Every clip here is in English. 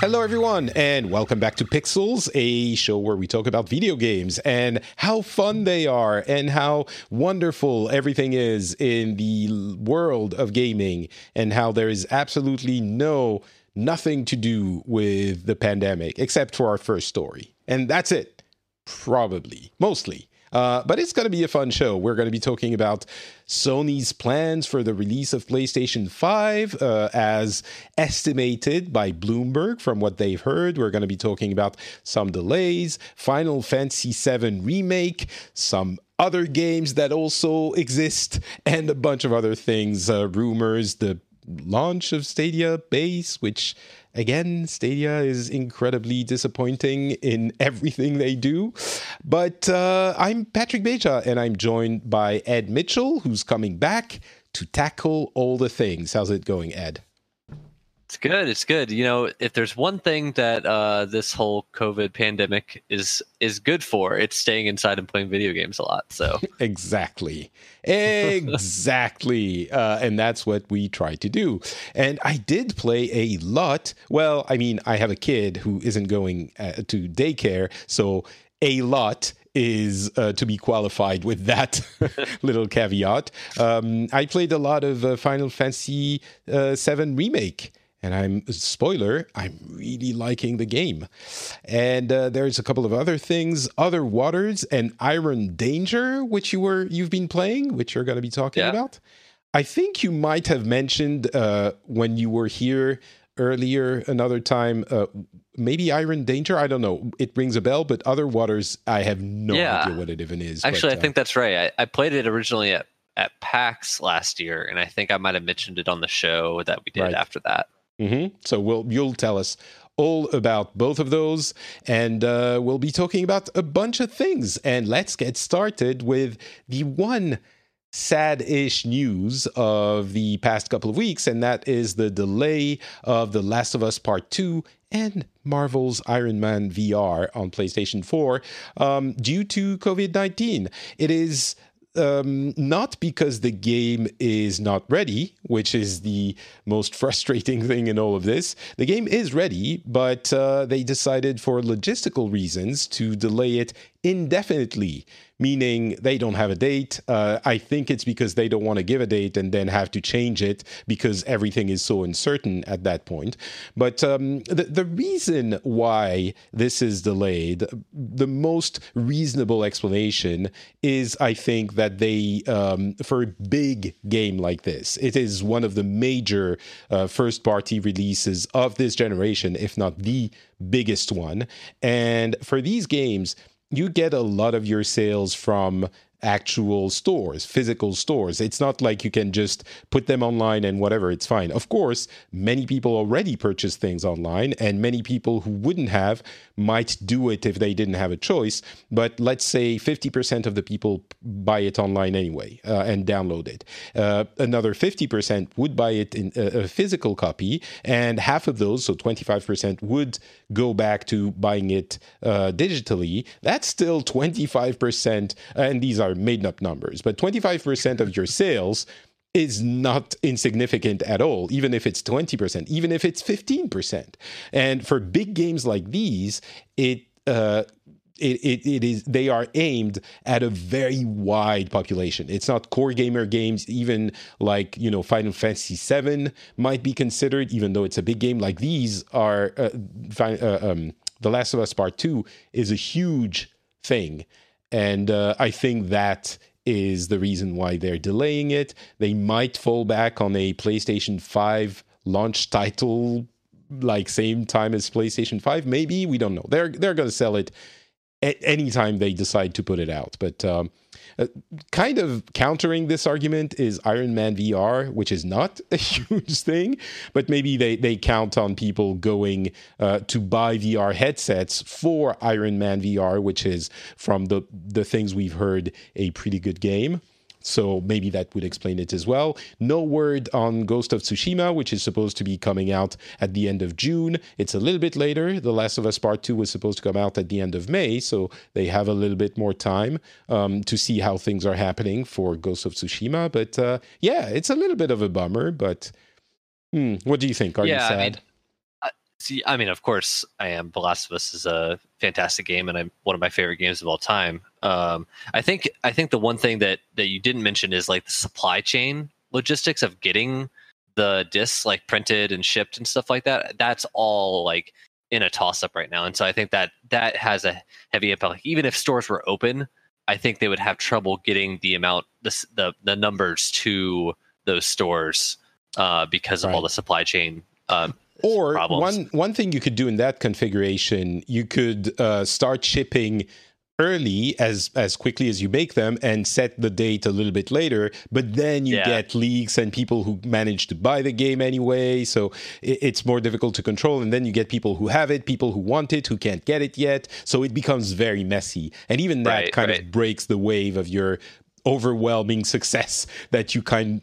Hello, everyone, and welcome back to Pixels, a show where we talk about video games and how fun they are and how wonderful everything is in the world of gaming and how there is absolutely no nothing to do with the pandemic except for our first story. And that's it. Probably. Mostly. Uh, but it's going to be a fun show. We're going to be talking about Sony's plans for the release of PlayStation 5 uh, as estimated by Bloomberg from what they've heard. We're going to be talking about some delays, Final Fantasy 7 Remake, some other games that also exist, and a bunch of other things, uh, rumors, the launch of Stadia Base, which Again, Stadia is incredibly disappointing in everything they do. But uh, I'm Patrick Beja, and I'm joined by Ed Mitchell, who's coming back to tackle all the things. How's it going, Ed? It's good. It's good. You know, if there's one thing that uh, this whole COVID pandemic is is good for, it's staying inside and playing video games a lot. So exactly, exactly, uh, and that's what we try to do. And I did play a lot. Well, I mean, I have a kid who isn't going uh, to daycare, so a lot is uh, to be qualified with that little caveat. Um, I played a lot of uh, Final Fantasy uh, VII Remake and I'm spoiler, I'm really liking the game. And uh, there's a couple of other things, Other Waters and Iron Danger, which you were you've been playing, which you're going to be talking yeah. about. I think you might have mentioned uh, when you were here earlier another time. Uh, maybe Iron Danger. I don't know. It rings a bell, but Other Waters, I have no yeah. idea what it even is. Actually, but, I think that's right. I, I played it originally at at PAX last year, and I think I might have mentioned it on the show that we did right. after that. Mm-hmm. So we'll you'll tell us all about both of those, and uh, we'll be talking about a bunch of things. And let's get started with the one sad-ish news of the past couple of weeks, and that is the delay of The Last of Us Part Two and Marvel's Iron Man VR on PlayStation 4 um, due to COVID 19. It is um, not because the game is not ready, which is the most frustrating thing in all of this. The game is ready, but uh, they decided for logistical reasons to delay it indefinitely meaning they don't have a date. Uh, I think it's because they don't want to give a date and then have to change it because everything is so uncertain at that point. But um, the, the reason why this is delayed, the most reasonable explanation is I think that they, um, for a big game like this, it is one of the major uh, first party releases of this generation, if not the biggest one. And for these games, you get a lot of your sales from actual stores, physical stores. It's not like you can just put them online and whatever, it's fine. Of course, many people already purchase things online, and many people who wouldn't have might do it if they didn't have a choice. But let's say 50% of the people buy it online anyway uh, and download it. Uh, another 50% would buy it in a, a physical copy, and half of those, so 25%, would go back to buying it uh, digitally. That's still 25%, and these are are made up numbers, but 25% of your sales is not insignificant at all, even if it's 20%, even if it's 15%. And for big games like these, it, uh, it, it, it is they are aimed at a very wide population. It's not core gamer games, even like you know Final Fantasy VII might be considered, even though it's a big game. Like these are uh, uh, um, The Last of Us Part Two is a huge thing, and uh, I think that is the reason why they're delaying it. They might fall back on a PlayStation Five launch title like same time as PlayStation 5 maybe we don't know they're they're going to sell it at any time they decide to put it out but um, uh, kind of countering this argument is Iron Man VR, which is not a huge thing, but maybe they, they count on people going uh, to buy VR headsets for Iron Man VR, which is from the the things we've heard a pretty good game. So maybe that would explain it as well. No word on Ghost of Tsushima, which is supposed to be coming out at the end of June. It's a little bit later. The Last of Us Part 2 was supposed to come out at the end of May, so they have a little bit more time um, to see how things are happening for Ghost of Tsushima. But uh, yeah, it's a little bit of a bummer, but hmm, what do you think? Are yeah, you sad? I mean, See, I mean, of course, I am. The Last of Us is a fantastic game, and I'm one of my favorite games of all time. Um, I think I think the one thing that that you didn't mention is like the supply chain logistics of getting the discs like printed and shipped and stuff like that. That's all like in a toss up right now, and so I think that that has a heavy impact. Like, even if stores were open, I think they would have trouble getting the amount the the, the numbers to those stores uh, because of all the supply chain. Um, Or problems. one one thing you could do in that configuration, you could uh, start shipping early as as quickly as you make them and set the date a little bit later but then you Yeah. get leaks and people who manage to buy the game anyway so it, it's more difficult to control and then you get people who have it people who want it who can't get it yet so it becomes very messy and even that Right, kind right. of breaks the wave of your overwhelming success that you kind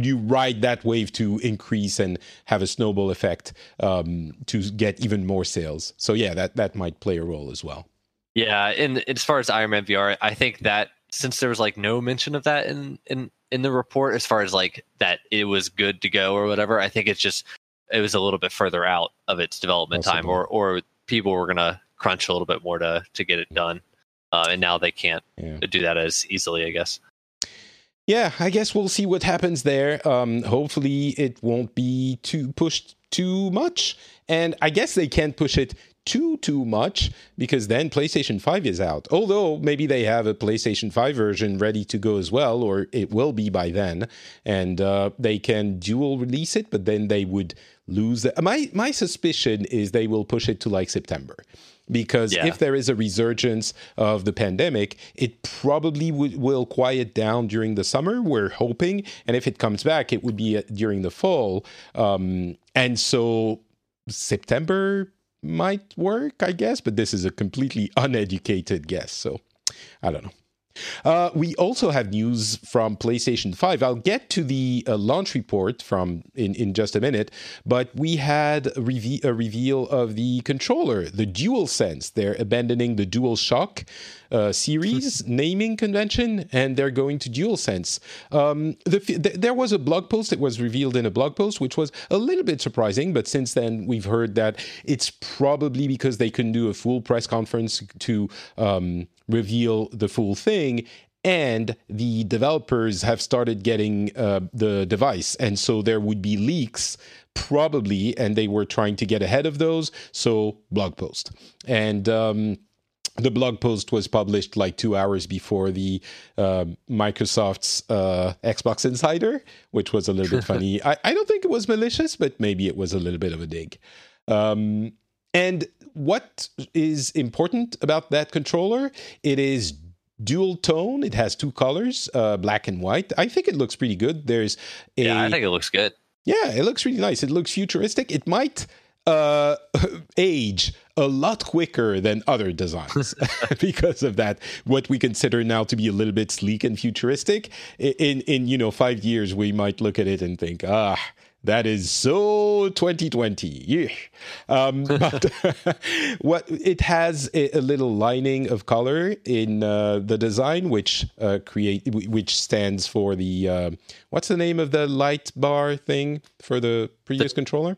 you ride that wave to increase and have a snowball effect um, to get even more sales. So yeah, that that might play a role as well. Yeah, and as far as Iron Man VR, I think that since there was like no mention of that in in in the report, as far as like that it was good to go or whatever, I think it's just it was a little bit further out of its development time, or or people were gonna crunch a little bit more to to get it done, uh, and now they can't Yeah. do that as easily, I guess. Yeah, I guess we'll see what happens there. Um, hopefully, it won't be too pushed too much, and I guess they can't push it too too much because then PlayStation 5 is out. Although maybe they have a PlayStation 5 version ready to go as well, or it will be by then, and uh, they can dual release it. But then they would lose. The, my my suspicion is they will push it to like September. Because Yeah. if there is a resurgence of the pandemic, it probably would, will quiet down during the summer. We're hoping, and if it comes back, it would be uh, during the fall. Um, and so September might work, I guess, but this is a completely uneducated guess. So I don't know. Uh, we also have news from PlayStation 5. I'll get to the uh, launch report from in, in just a minute, but we had a, reve- a reveal of the controller, the DualSense. They're abandoning the DualShock uh, series naming convention, and they're going to DualSense. Um, the, th- there was a blog post that was revealed in a blog post, which was a little bit surprising, but since then we've heard that it's probably because they couldn't do a full press conference to um, reveal the full thing and the developers have started getting uh, the device. And so there would be leaks probably and they were trying to get ahead of those. So blog post. And um, the blog post was published like two hours before the uh, Microsoft's uh, Xbox Insider, which was a little bit funny. I, I don't think it was malicious, but maybe it was a little bit of a dig. Um, and what is important about that controller? It is dual tone. It has two colors, uh, black and white. I think it looks pretty good. There's a Yeah, I think it looks good. yeah, it looks really nice. It looks futuristic. It might uh, age a lot quicker than other designs because of that. What we consider now to be a little bit sleek and futuristic, in in you know five years we might look at it and think, ah. That is so 2020. Yeah. Um, but what it has a, a little lining of color in uh, the design, which uh, create which stands for the uh, what's the name of the light bar thing for the previous controller?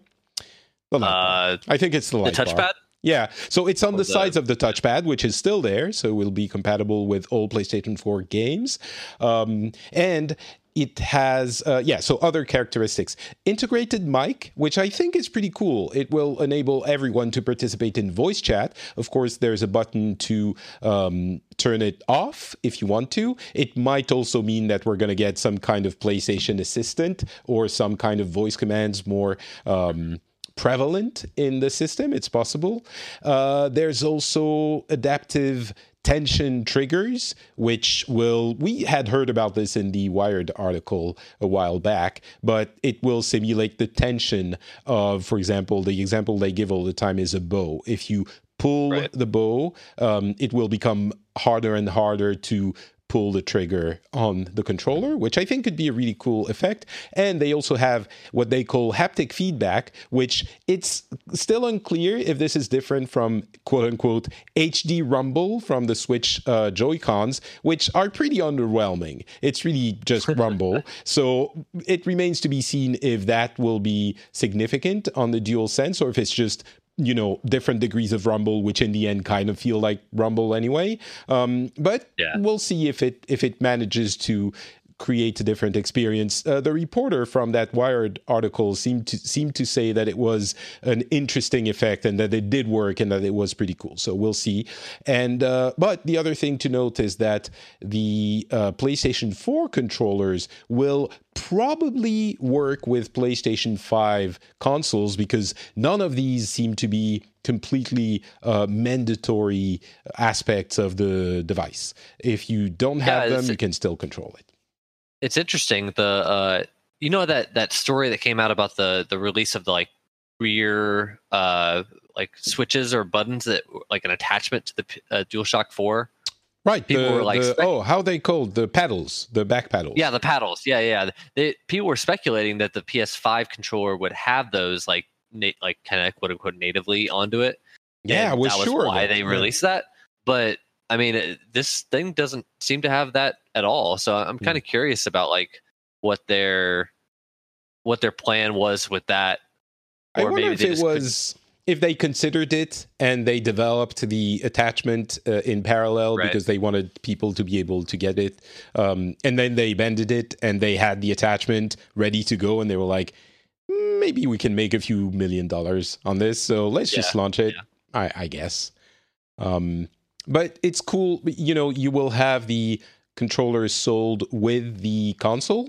The light bar. Uh, I think it's the the light bar. touchpad. Yeah, so it's on the, sides of the touchpad, which is still there, so it will be compatible with all PlayStation 4 games. Um, and it has uh, yeah so other characteristics. Integrated mic which i think is pretty cool. It will enable everyone to participate in voice chat. Of course there's a button to um, turn it off if you want to. It might also mean that we're going to get some kind of playstation assistant or some kind of voice commands more um, prevalent in the system. It's possible. Uh, there's also adaptive tension triggers, which will, we had heard about this in the Wired article a while back, but it will simulate the tension of, for example, the example they give all the time is a bow. If you pull right. the bow, um, it will become harder and harder to pull the trigger on the controller, which I think could be a really cool effect. And they also have what they call haptic feedback, which it's still unclear if this is different from quote unquote HD rumble from the Switch uh, Joy Cons, which are pretty underwhelming. It's really just rumble. so it remains to be seen if that will be significant on the Dual Sense or if it's just you know different degrees of rumble which in the end kind of feel like rumble anyway um, but yeah. we'll see if it if it manages to create a different experience. Uh, the reporter from that Wired article seemed to seemed to say that it was an interesting effect and that it did work and that it was pretty cool. So we'll see. And uh, but the other thing to note is that the uh, PlayStation 4 controllers will probably work with PlayStation 5 consoles because none of these seem to be completely uh, mandatory aspects of the device. If you don't have yeah, them, you can still control it it's interesting. The uh, you know that that story that came out about the the release of the like rear uh like switches or buttons that like an attachment to the uh, DualShock Four. Right. People the, were like, the, oh, how they called the paddles, the back paddles. Yeah, the paddles. Yeah, yeah. They, people were speculating that the PS5 controller would have those like na- like kind of quote unquote natively onto it. Yeah, I was, was sure why they released that. But I mean, this thing doesn't seem to have that at all. So I'm kind of mm. curious about like what their what their plan was with that. Or I wonder if it was if they considered it and they developed the attachment uh, in parallel right. because they wanted people to be able to get it, um, and then they bended it and they had the attachment ready to go, and they were like, maybe we can make a few million dollars on this, so let's yeah. just launch it. Yeah. I, I, guess. Um, but it's cool. You know, you will have the controllers sold with the console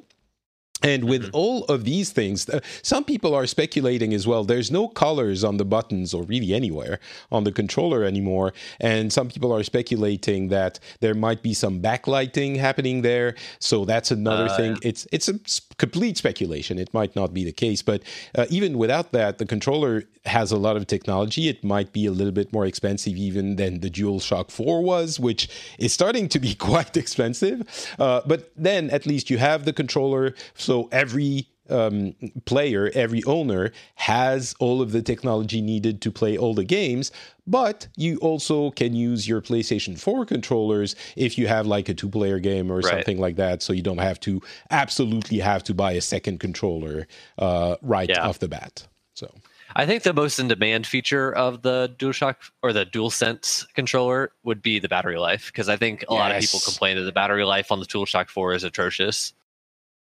and with mm-hmm. all of these things, uh, some people are speculating as well. There's no colors on the buttons or really anywhere on the controller anymore. And some people are speculating that there might be some backlighting happening there. So that's another uh, thing. It's it's a complete speculation. It might not be the case. But uh, even without that, the controller has a lot of technology. It might be a little bit more expensive even than the DualShock 4 was, which is starting to be quite expensive. Uh, but then at least you have the controller. So so every um, player, every owner has all of the technology needed to play all the games, but you also can use your PlayStation 4 controllers if you have like a two player game or right. something like that. So you don't have to absolutely have to buy a second controller uh, right yeah. off the bat. So. I think the most in demand feature of the DualShock or the DualSense controller would be the battery life because I think a yes. lot of people complain that the battery life on the DualShock 4 is atrocious.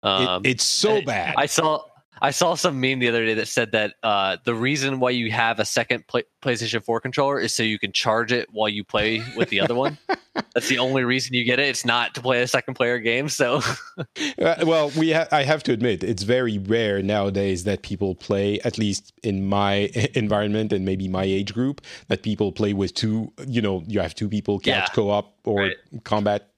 Um, it, it's so bad. I saw I saw some meme the other day that said that uh, the reason why you have a second play- PlayStation 4 controller is so you can charge it while you play with the other one. That's the only reason you get it. It's not to play a second player game. So, uh, well, we ha- I have to admit it's very rare nowadays that people play, at least in my environment and maybe my age group, that people play with two. You know, you have two people couch yeah, co-op or right. combat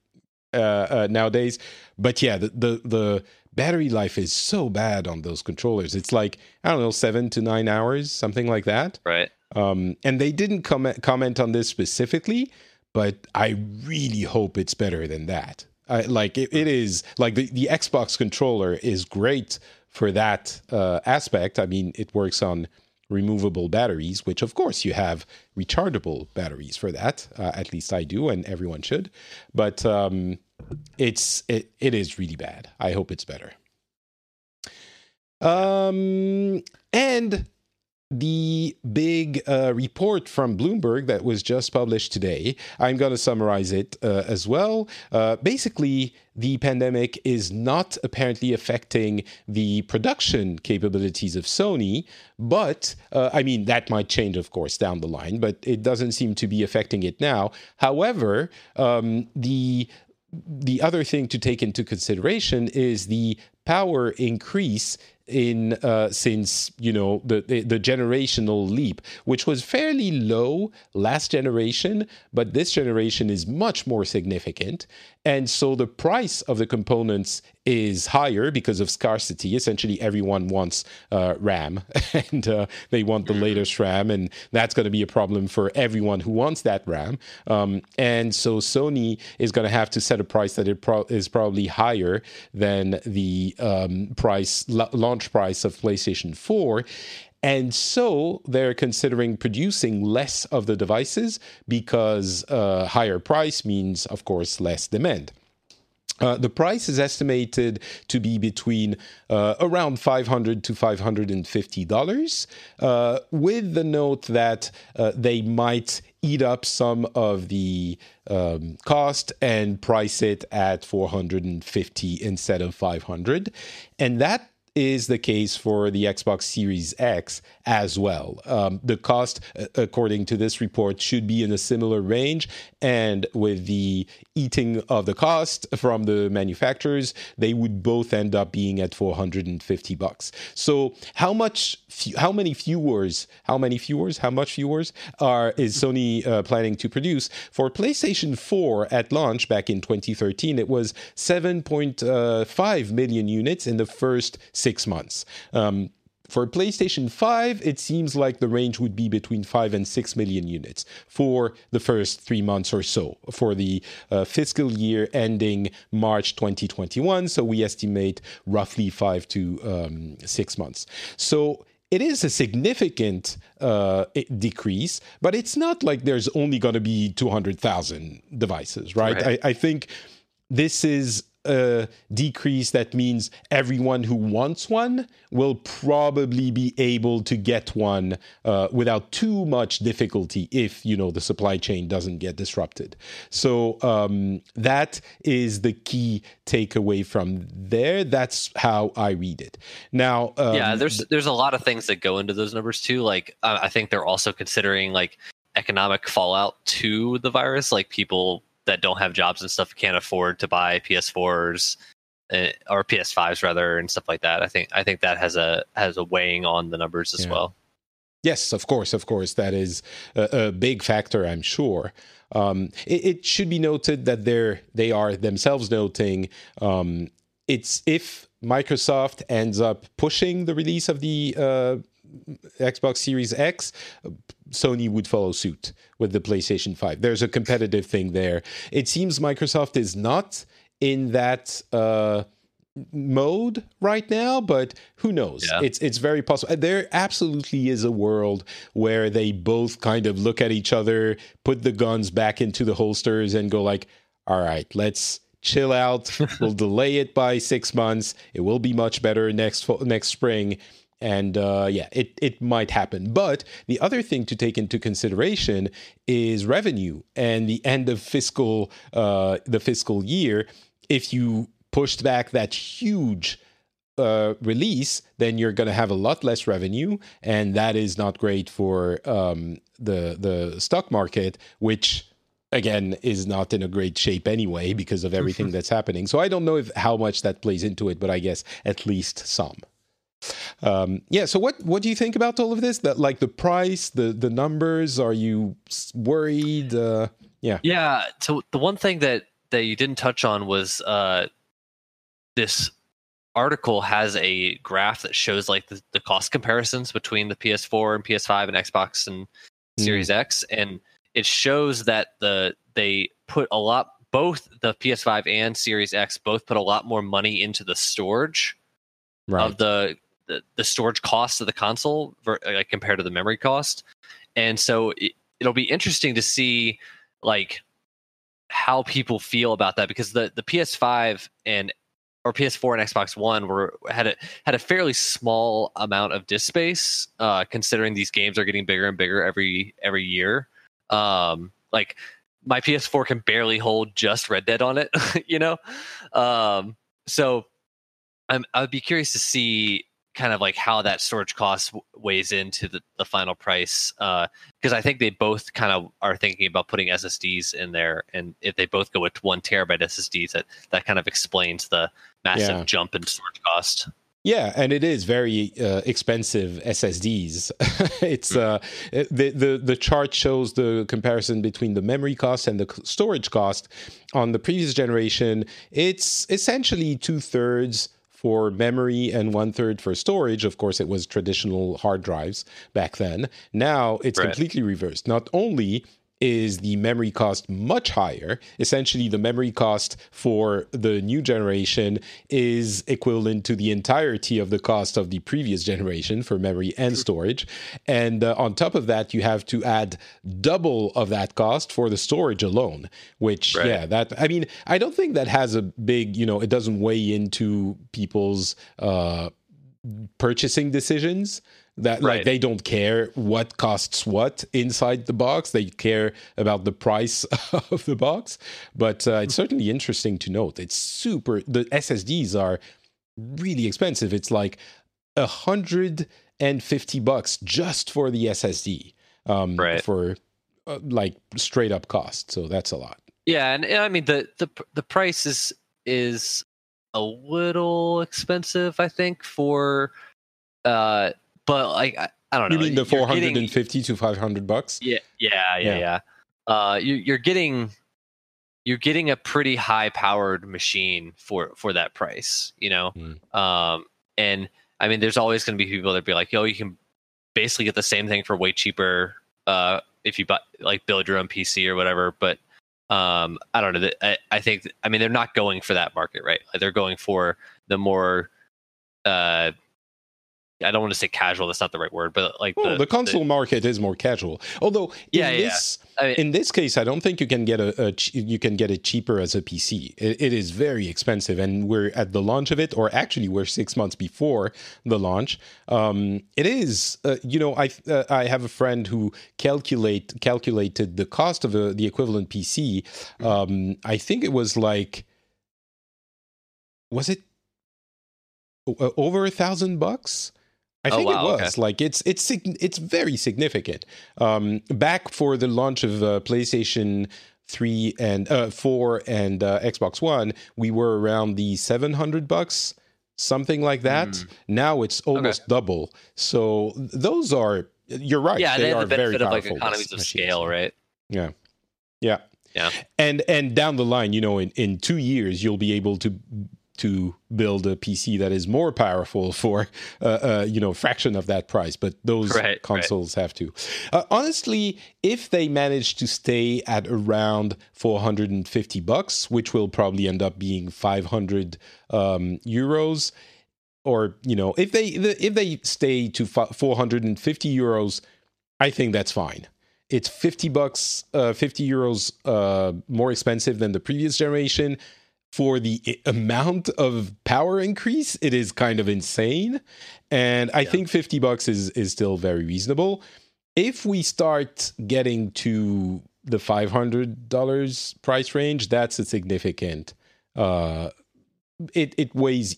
uh, uh, nowadays. But yeah, the, the, the battery life is so bad on those controllers. It's like I don't know, seven to nine hours, something like that. Right. Um, and they didn't comment comment on this specifically, but I really hope it's better than that. I, like it, it is like the, the Xbox controller is great for that uh, aspect. I mean, it works on removable batteries, which of course you have rechargeable batteries for that. Uh, at least I do, and everyone should. But um, it's it, it is really bad. I hope it's better. Um, and the big uh, report from Bloomberg that was just published today. I'm going to summarize it uh, as well. Uh, basically, the pandemic is not apparently affecting the production capabilities of Sony, but uh, I mean, that might change, of course, down the line, but it doesn't seem to be affecting it now. However, um, the the other thing to take into consideration is the power increase in uh, since you know the, the, the generational leap, which was fairly low last generation, but this generation is much more significant, and so the price of the components is higher because of scarcity. Essentially, everyone wants uh, RAM and uh, they want the mm-hmm. latest RAM, and that's going to be a problem for everyone who wants that RAM. Um, and so Sony is going to have to set a price that pro- is probably higher than the um, price launch price of PlayStation 4. And so they're considering producing less of the devices because uh, higher price means, of course, less demand. Uh, the price is estimated to be between uh, around 500 to 550 dollars, uh, with the note that uh, they might eat up some of the um, cost and price it at 450 instead of 500, and that is the case for the Xbox Series X as well. Um, the cost, according to this report, should be in a similar range. And with the eating of the cost from the manufacturers, they would both end up being at 450 bucks. So, how much, how many viewers, how many viewers, how much viewers are is Sony uh, planning to produce for PlayStation 4 at launch back in 2013? It was 7.5 million units in the first six months. Um, for PlayStation 5, it seems like the range would be between 5 and 6 million units for the first three months or so for the uh, fiscal year ending March 2021. So we estimate roughly 5 to um, 6 months. So it is a significant uh, decrease, but it's not like there's only going to be 200,000 devices, right? right. I, I think this is a decrease that means everyone who wants one will probably be able to get one uh, without too much difficulty if you know the supply chain doesn't get disrupted. So um, that is the key takeaway from there. That's how i read it. Now um, yeah there's there's a lot of things that go into those numbers too. Like uh, i think they're also considering like economic fallout to the virus. Like people that don't have jobs and stuff can't afford to buy PS4s uh, or PS5s rather and stuff like that. I think I think that has a has a weighing on the numbers as yeah. well. Yes, of course, of course, that is a, a big factor. I'm sure. Um, it, it, should be noted that they're they are themselves noting um, it's if Microsoft ends up pushing the release of the uh, Xbox Series X, Sony would follow suit with the PlayStation 5. There's a competitive thing there. It seems Microsoft is not in that uh, mode right now, but who knows? Yeah. It's it's very possible. There absolutely is a world where they both kind of look at each other, put the guns back into the holsters, and go like, "All right, let's." Chill out. we'll delay it by six months. It will be much better next next spring, and uh, yeah, it, it might happen. But the other thing to take into consideration is revenue and the end of fiscal uh, the fiscal year. If you pushed back that huge uh, release, then you're going to have a lot less revenue, and that is not great for um, the the stock market, which again is not in a great shape anyway because of everything that's happening. So I don't know if how much that plays into it, but I guess at least some. Um, yeah. So what what do you think about all of this? That like the price, the the numbers. Are you worried? Uh, yeah. Yeah. So the one thing that that you didn't touch on was uh, this article has a graph that shows like the, the cost comparisons between the PS4 and PS5 and Xbox and Series mm. X, and it shows that the they put a lot both the PS5 and Series X both put a lot more money into the storage right. of the the, the storage cost of the console ver, like, compared to the memory cost and so it, it'll be interesting to see like how people feel about that because the the PS5 and or PS4 and Xbox One were had a had a fairly small amount of disk space, uh, considering these games are getting bigger and bigger every every year. Um, like my PS4 can barely hold just Red Dead on it, you know. Um, so I'm I'd be curious to see kind of like how that storage cost weighs into the, the final price because uh, i think they both kind of are thinking about putting ssds in there and if they both go with one terabyte ssds that that kind of explains the massive yeah. jump in storage cost yeah, and it is very uh, expensive SSDs. it's hmm. uh, the the the chart shows the comparison between the memory cost and the storage cost. On the previous generation, it's essentially two thirds for memory and one third for storage. Of course, it was traditional hard drives back then. Now it's right. completely reversed. Not only is the memory cost much higher. Essentially, the memory cost for the new generation is equivalent to the entirety of the cost of the previous generation for memory and storage. And uh, on top of that, you have to add double of that cost for the storage alone, which, right. yeah, that, I mean, I don't think that has a big, you know, it doesn't weigh into people's uh, purchasing decisions that right. like they don't care what costs what inside the box. They care about the price of the box. But uh, it's certainly interesting to note it's super the ssds are really expensive. It's like a hundred and fifty bucks just for the ssd um, right. for uh, like straight up cost. So that's a lot. Yeah and, and i mean the the the price is is a little expensive i think for uh but like I, I don't know. You mean the four hundred and fifty to five hundred bucks? Yeah, yeah, yeah, yeah. yeah. Uh, you, you're getting you're getting a pretty high powered machine for for that price, you know. Mm. Um, and I mean, there's always going to be people that be like, "Yo, you can basically get the same thing for way cheaper uh, if you buy like build your own PC or whatever." But um, I don't know. I, I think I mean they're not going for that market, right? Like they're going for the more uh, I don't want to say casual. That's not the right word, but like well, the, the, console the, market is more casual. Although yeah, in yeah, this I mean, in this case, I don't think you can get a, a you can get it cheaper as a PC. It, it is very expensive, and we're at the launch of it, or actually we're six months before the launch. Um, it is, uh, you know, I uh, I have a friend who calculate calculated the cost of a, the equivalent PC. Mm-hmm. Um, I think it was like, was it over a thousand bucks? I oh, think wow, it was okay. like it's it's it's very significant. Um, back for the launch of uh, PlayStation three and uh, four and uh, Xbox One, we were around the seven hundred bucks, something like that. Mm. Now it's almost okay. double. So those are you're right. Yeah, they, they are the benefit very of like economies of scale, right? Yeah, yeah, yeah. And and down the line, you know, in in two years, you'll be able to to build a PC that is more powerful for uh, uh, you know fraction of that price. But those right, consoles right. have to. Uh, honestly, if they manage to stay at around 450 bucks, which will probably end up being 500 um, euros, or you know if they if they stay to 450 euros, I think that's fine. It's 50 bucks, uh, 50 euros uh, more expensive than the previous generation for the amount of power increase, it is kind of insane. And I yeah. think 50 bucks is is still very reasonable. If we start getting to the $500 price range, that's a significant uh it it weighs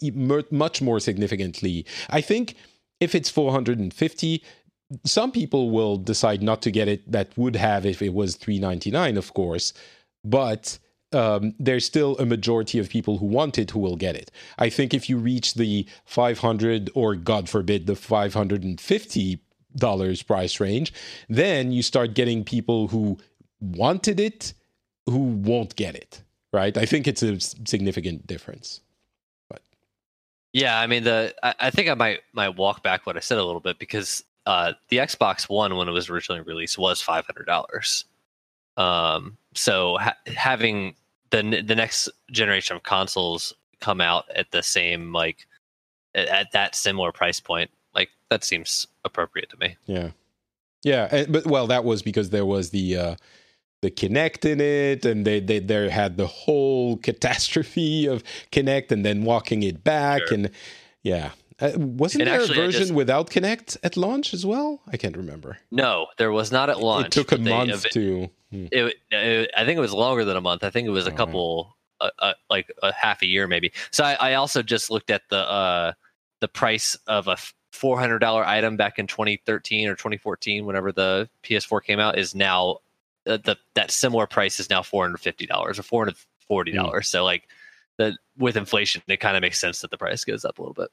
much more significantly. I think if it's 450 some people will decide not to get it that would have if it was 399 of course but um, there's still a majority of people who want it who will get it. I think if you reach the 500 or God forbid the 550 dollars price range, then you start getting people who wanted it who won't get it. Right? I think it's a significant difference. But yeah, I mean the I, I think I might might walk back what I said a little bit because uh, the Xbox One when it was originally released was five hundred dollars. Um, so ha- having the the next generation of consoles come out at the same like at, at, that similar price point, like that seems appropriate to me. Yeah, yeah, but well, that was because there was the uh, the Kinect in it, and they they they had the whole catastrophe of Kinect and then walking it back, Sure. and yeah, uh, wasn't And there actually, a version just- without Kinect at launch as well? I can't remember. No, there was not at launch. it took a month ev- to. Hmm. It, it, I think it was longer than a month. I think it was a All right. couple, uh, uh, like a half a year maybe. So I, I also just looked at the uh, the price of a four hundred dollar item back in 2013 or 2014, whenever the PS4 came out, is now uh, the that similar price is now four hundred fifty dollars or four hundred forty Hmm. dollars. So like the with inflation, it kind of makes sense that the price goes up a little bit.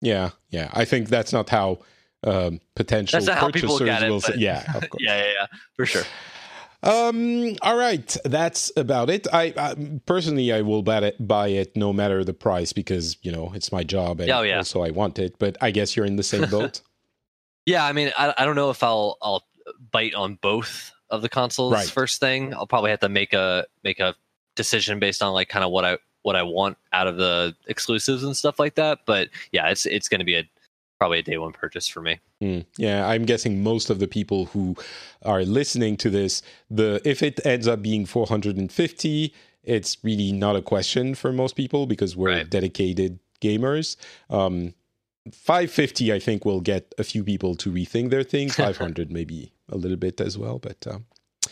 Yeah, yeah. I think that's not how um, potential That's not how purchasers people it, will say. Yeah. Yeah, yeah, yeah, for sure. Um. All right, that's about it. I, I personally, I will buy it, buy it no matter the price because you know it's my job and Oh, yeah. also I want it. But I guess you're in the same boat. Yeah, I mean, I, I don't know if I'll I'll bite on both of the consoles Right. first thing. I'll probably have to make a make a decision based on like kind of what I what I want out of the exclusives and stuff like that. But yeah, it's it's going to be a probably a day one purchase for me. Hmm. Yeah, I'm guessing most of the people who are listening to this, the if it ends up being 450, it's really not a question for most people because we're Right. dedicated gamers. Um, 550, I think, will get a few people to rethink their thing. 500, maybe a little bit as well, but. Um,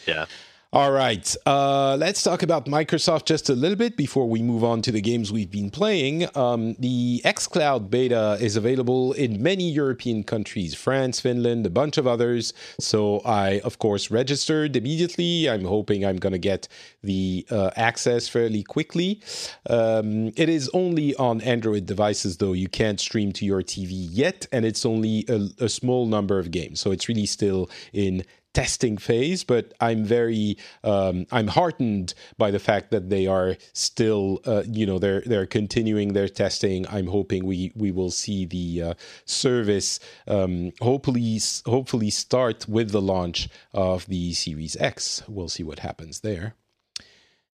Yeah. All right, uh, let's talk about Microsoft just a little bit before we move on to the games we've been playing. Um, the xCloud beta is available in many European countries France, Finland, a bunch of others. So I, of course, registered immediately. I'm hoping I'm going to get the uh, access fairly quickly. Um, it is only on Android devices, though. You can't stream to your TV yet, and it's only a, a small number of games. So it's really still in testing phase, but I'm very um, I'm heartened by the fact that they are still uh, you know they're they're continuing their testing. I'm hoping we we will see the uh, service um, hopefully hopefully start with the launch of the Series X. We'll see what happens there.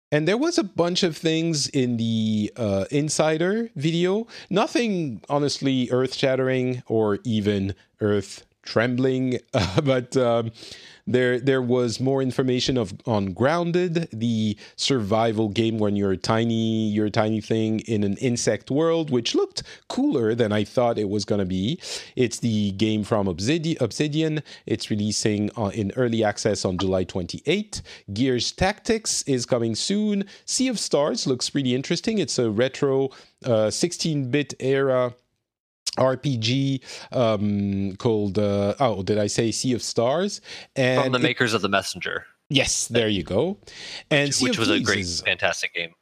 And there was a bunch of things in the uh, insider video. Nothing honestly earth shattering or even earth trembling, uh, but um, there there was more information of on Grounded, the survival game when you're a tiny you're a tiny thing in an insect world, which looked cooler than I thought it was going to be. It's the game from Obsidian. It's releasing uh, in early access on July 28. Gears Tactics is coming soon. Sea of Stars looks pretty interesting. It's a retro 16-bit era RPG um, called uh, oh did I say Sea of Stars and From the it- makers of the Messenger, yes there you go and which of was a great, is- fantastic game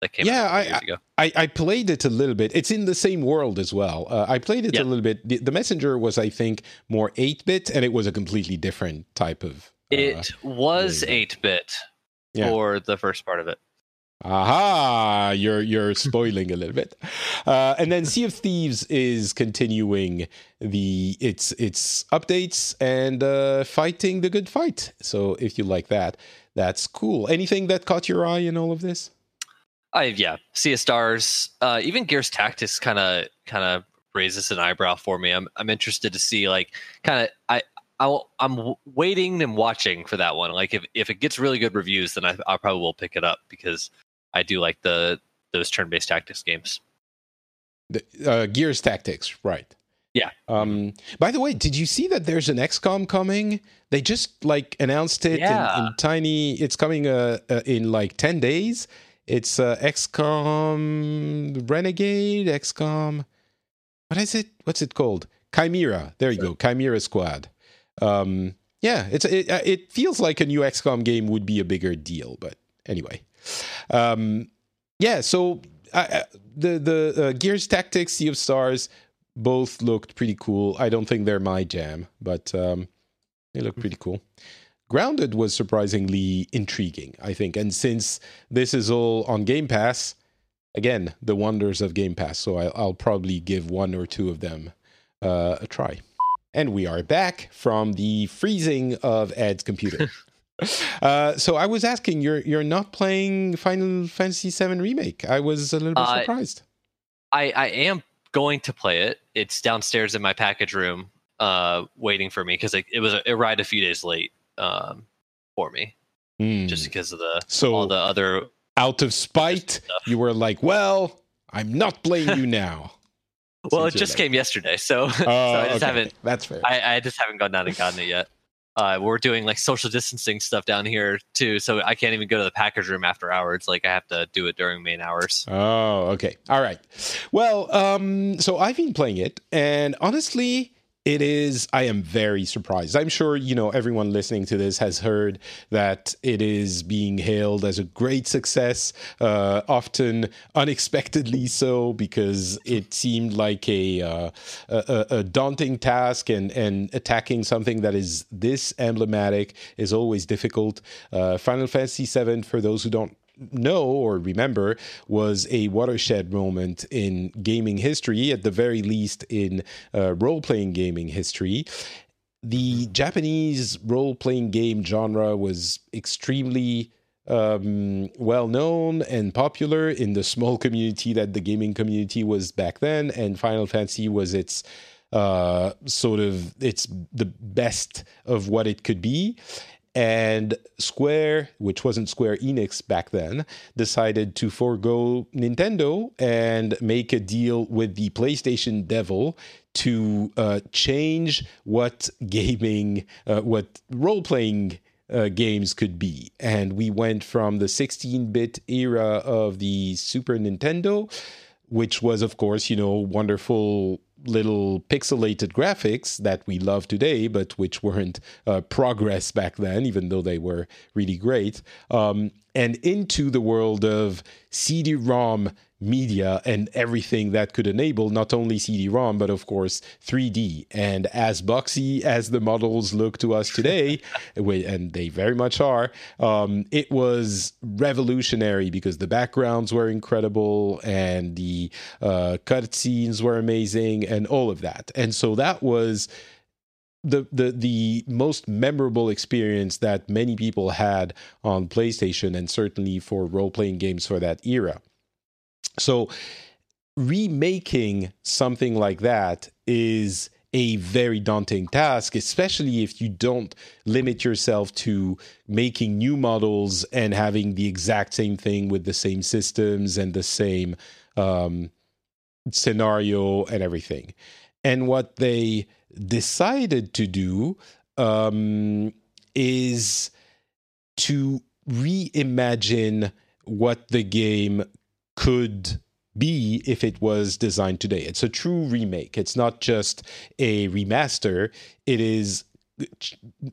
that came Yeah, I- I, I played it a little bit. It's in the same world as well. Uh, I played it Yeah. a little bit. The, the Messenger was, I think, more 8 bit, and it was a completely different type of. Uh, It was eight bit Yeah. for the first part of it. Aha! You're you're spoiling a little bit, uh, and then Sea of Thieves is continuing the its its updates and uh, fighting the good fight. So if you like that, that's cool. Anything that caught your eye in all of this? I yeah, Sea of Stars, uh, even Gears Tactics kind of kind of raises an eyebrow for me. I'm I'm interested to see like kind of I. I'll, I'm waiting and watching for that one. Like if, if it gets really good reviews, then I, I probably will pick it up because I do like the those turn based tactics games. The, uh, Gears Tactics, right? Yeah. Um, by the way, did you see that there's an XCOM coming? They just like announced it in, Yeah. in tiny. It's coming uh, uh, in like ten days. It's uh, XCOM Renegade, XCOM. What is it? What's it called? Chimera. There you go. Chimera Squad. Um, yeah, it's it, uh, it feels like a new XCOM game would be a bigger deal, but anyway. Um, yeah, so uh, the the uh, Gears Tactics, Sea of Stars, both looked pretty cool. I don't think they're my jam, but um, they look pretty cool. Grounded was surprisingly intriguing, I think, and since this is all on Game Pass, again, the wonders of Game Pass. So I, I'll probably give one or two of them uh, a try. And we are back from the freezing of Ed's computer. uh, so I was asking, you're you're not playing Final Fantasy VII remake? I was a little bit Uh, surprised. I, I am going to play it. It's downstairs in my package room, uh, waiting for me because it, it was a, it arrived a few days late um, for me, Hmm. just because of the so all the other out of spite, you were like, "Well, I'm not playing you now." well, it just came yesterday, so, Oh, so I just okay. haven't. That's fair. I, I just haven't gone down and gotten it yet. Uh, we're doing like social distancing stuff down here too, so I can't even go to the package room after hours. Like I have to do it during main hours. Oh, okay. All right. Well, um, so I've been playing it, and honestly, it is. I am very surprised. I'm sure you know everyone listening to this has heard that it is being hailed as a great success, uh, often unexpectedly so, because it seemed like a, uh, a a daunting task, and and attacking something that is this emblematic is always difficult. Uh, Final Fantasy VII, for those who don't know or remember was a watershed moment in gaming history, at the very least in uh, role playing gaming history. The Japanese role playing game genre was extremely um, well known and popular in the small community that the gaming community was back then, and Final Fantasy was its uh, sort of it's the best of what it could be. And Square, which wasn't Square Enix back then, decided to forego Nintendo and make a deal with the PlayStation Devil to uh, change what gaming, uh, what role playing uh, games could be. And we went from the 16 bit era of the Super Nintendo, which was, of course, you know, wonderful little pixelated graphics that we love today, but which weren't uh, progress back then, even though they were really great, um, and into the world of CD ROM media and everything that could enable not only CD ROM, but of course 3D. And as boxy as the models look to us today, and they very much are, um, it was revolutionary because the backgrounds were incredible and the uh, cutscenes were amazing and all of that. And so that was the the the most memorable experience that many people had on PlayStation and certainly for role playing games for that era. So remaking something like that is a very daunting task, especially if you don't limit yourself to making new models and having the exact same thing with the same systems and the same um, scenario and everything. And what they decided to do um, is to reimagine what the game could be if it was designed today. It's a true remake. It's not just a remaster. It is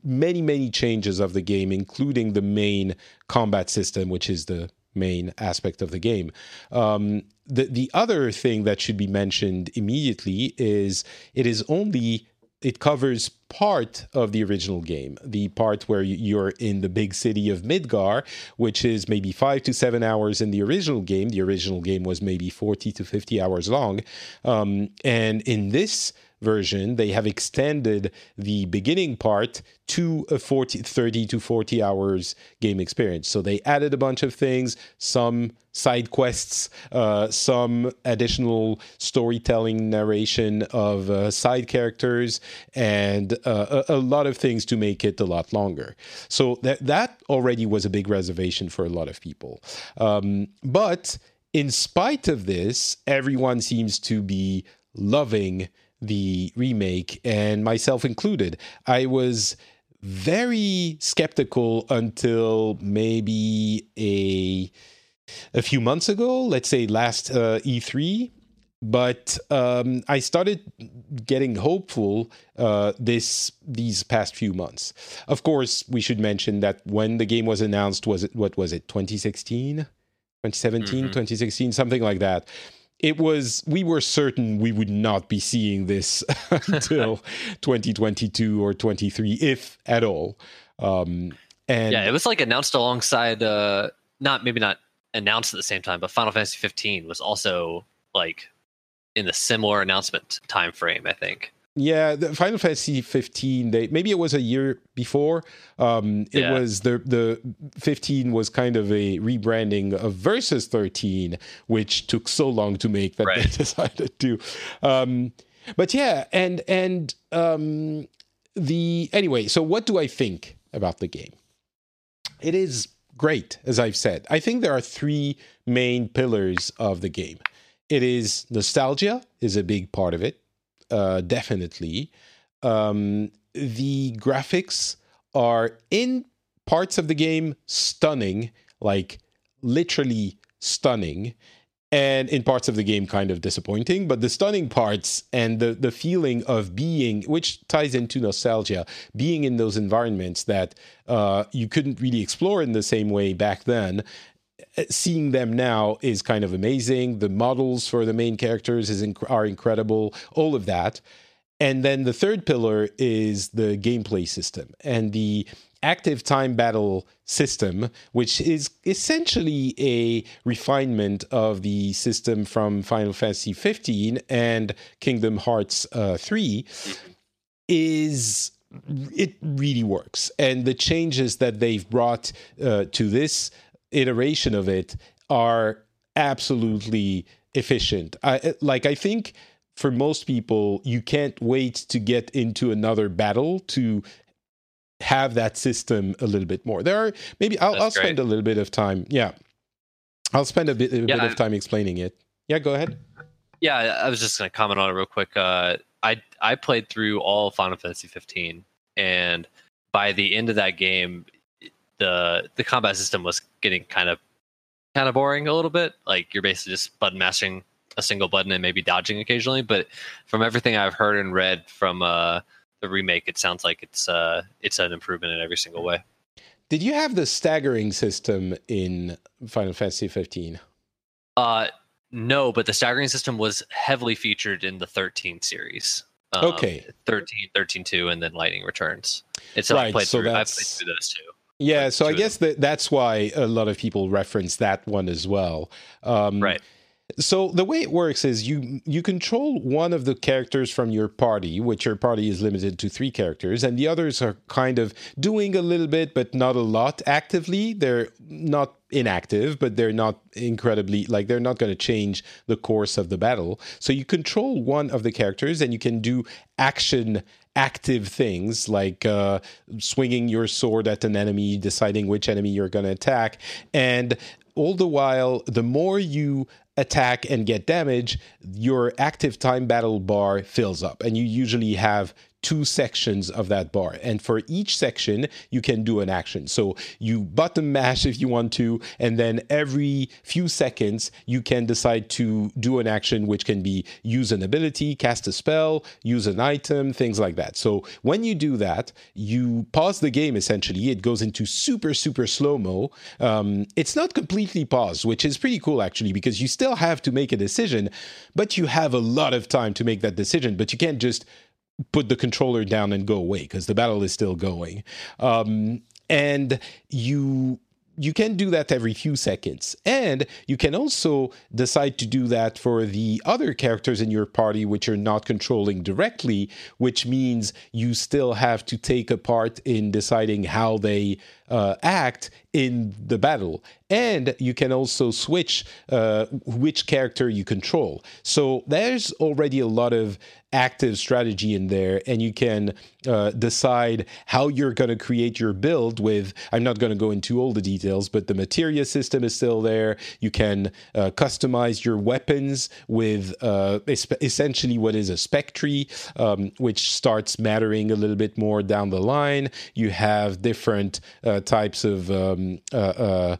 many, many changes of the game, including the main combat system, which is the main aspect of the game. Um, the the other thing that should be mentioned immediately is it is only it covers part of the original game, the part where you're in the big city of Midgar, which is maybe five to seven hours in the original game. The original game was maybe 40 to 50 hours long. Um, and in this version, they have extended the beginning part to a 40, 30 to 40 hours game experience. So they added a bunch of things, some side quests, uh, some additional storytelling narration of uh, side characters, and uh, a, a, lot of things to make it a lot longer. So that that already was a big reservation for a lot of people. Um, but in spite of this, everyone seems to be loving the remake, and myself included. I was very skeptical until maybe a a few months ago, let's say last uh, E3. But um, I started getting hopeful uh, this these past few months. Of course, we should mention that when the game was announced, was it what was it 2016, 2017, mm-hmm. 2016, something like that it was we were certain we would not be seeing this until 2022 or 23 if at all. Um and yeah it was like announced alongside uh not maybe not announced at the same time but final fantasy 15 was also like in the similar announcement time frame i think yeah, the Final Fantasy 15. They maybe it was a year before. Um, it yeah. was the the 15 was kind of a rebranding of Versus 13, which took so long to make that right. they decided to. Um, but yeah, and and um, the anyway. So what do I think about the game? It is great, as I've said. I think there are three main pillars of the game. It is nostalgia is a big part of it, uh, definitely. Um, the graphics are in parts of the game stunning, like literally stunning, and in parts of the game kind of disappointing. But the stunning parts and the the feeling of being, which ties into nostalgia, being in those environments that uh, you couldn't really explore in the same way back then. Seeing them now is kind of amazing. The models for the main characters is inc- are incredible. All of that. And then the third pillar is the gameplay system and the active time battle system, which is essentially a refinement of the system from Final Fantasy 15 and Kingdom Hearts uh, 3, is it really works. And the changes that they've brought uh, to this iteration of it are absolutely efficient. I, like, I think for most people, you can't wait to get into another battle to have that system a little bit more. There are maybe I'll, I'll spend a little bit of time. Yeah, I'll spend a bit, a bit of time explaining it. Yeah, go ahead. Yeah, I was just going to comment on it real quick. Uh, I I played through all Final Fantasy 15, and by the end of that game, the the combat system was getting kind of kind of boring a little bit. Like you're basically just button mashing a single button and maybe dodging occasionally. But from everything I've heard and read from uh, the remake, it sounds like it's uh, it's an improvement in every single way. Did you have the staggering system in Final Fantasy 15? Uh, no, but the staggering system was heavily featured in the 13 series. Um, Okay. 13, 13 2, and then Lightning Returns. It's I Right, played so through. I played through those two. Yeah, so I guess that that's why a lot of people reference that one as well. Um, Right. So the way it works is you you control one of the characters from your party, which your party is limited to three characters, and the others are kind of doing a little bit, but not a lot actively. They're not inactive, but they're not incredibly like they're not going to change the course of the battle. So you control one of the characters, and you can do action active things like uh, swinging your sword at an enemy, deciding which enemy you're going to attack, and all the while, the more you attack and get damage, your active time battle bar fills up, and you usually have two sections of that bar. And for each section, you can do an action. So you button mash if you want to, and then every few seconds, you can decide to do an action which can be use an ability, cast a spell, use an item, things like that. So when you do that, you pause the game essentially. It goes into super, super slow mo. Um, it's not completely paused, which is pretty cool actually, because you still have to make a decision, but you have a lot of time to make that decision. But you can't just put the controller down and go away because the battle is still going. Um, and you you can do that every few seconds and you can also decide to do that for the other characters in your party which are not controlling directly which means you still have to take a part in deciding how they uh, act in the battle. And you can also switch uh, which character you control. So there's already a lot of active strategy in there and you can uh, decide how you're going to create your build with i'm not going to go into all the details but the materia system is still there. You can uh, customize your weapons with uh, es- essentially what is a spectre um, which starts mattering a little bit more down the line. You have different uh, types of um, uh, uh,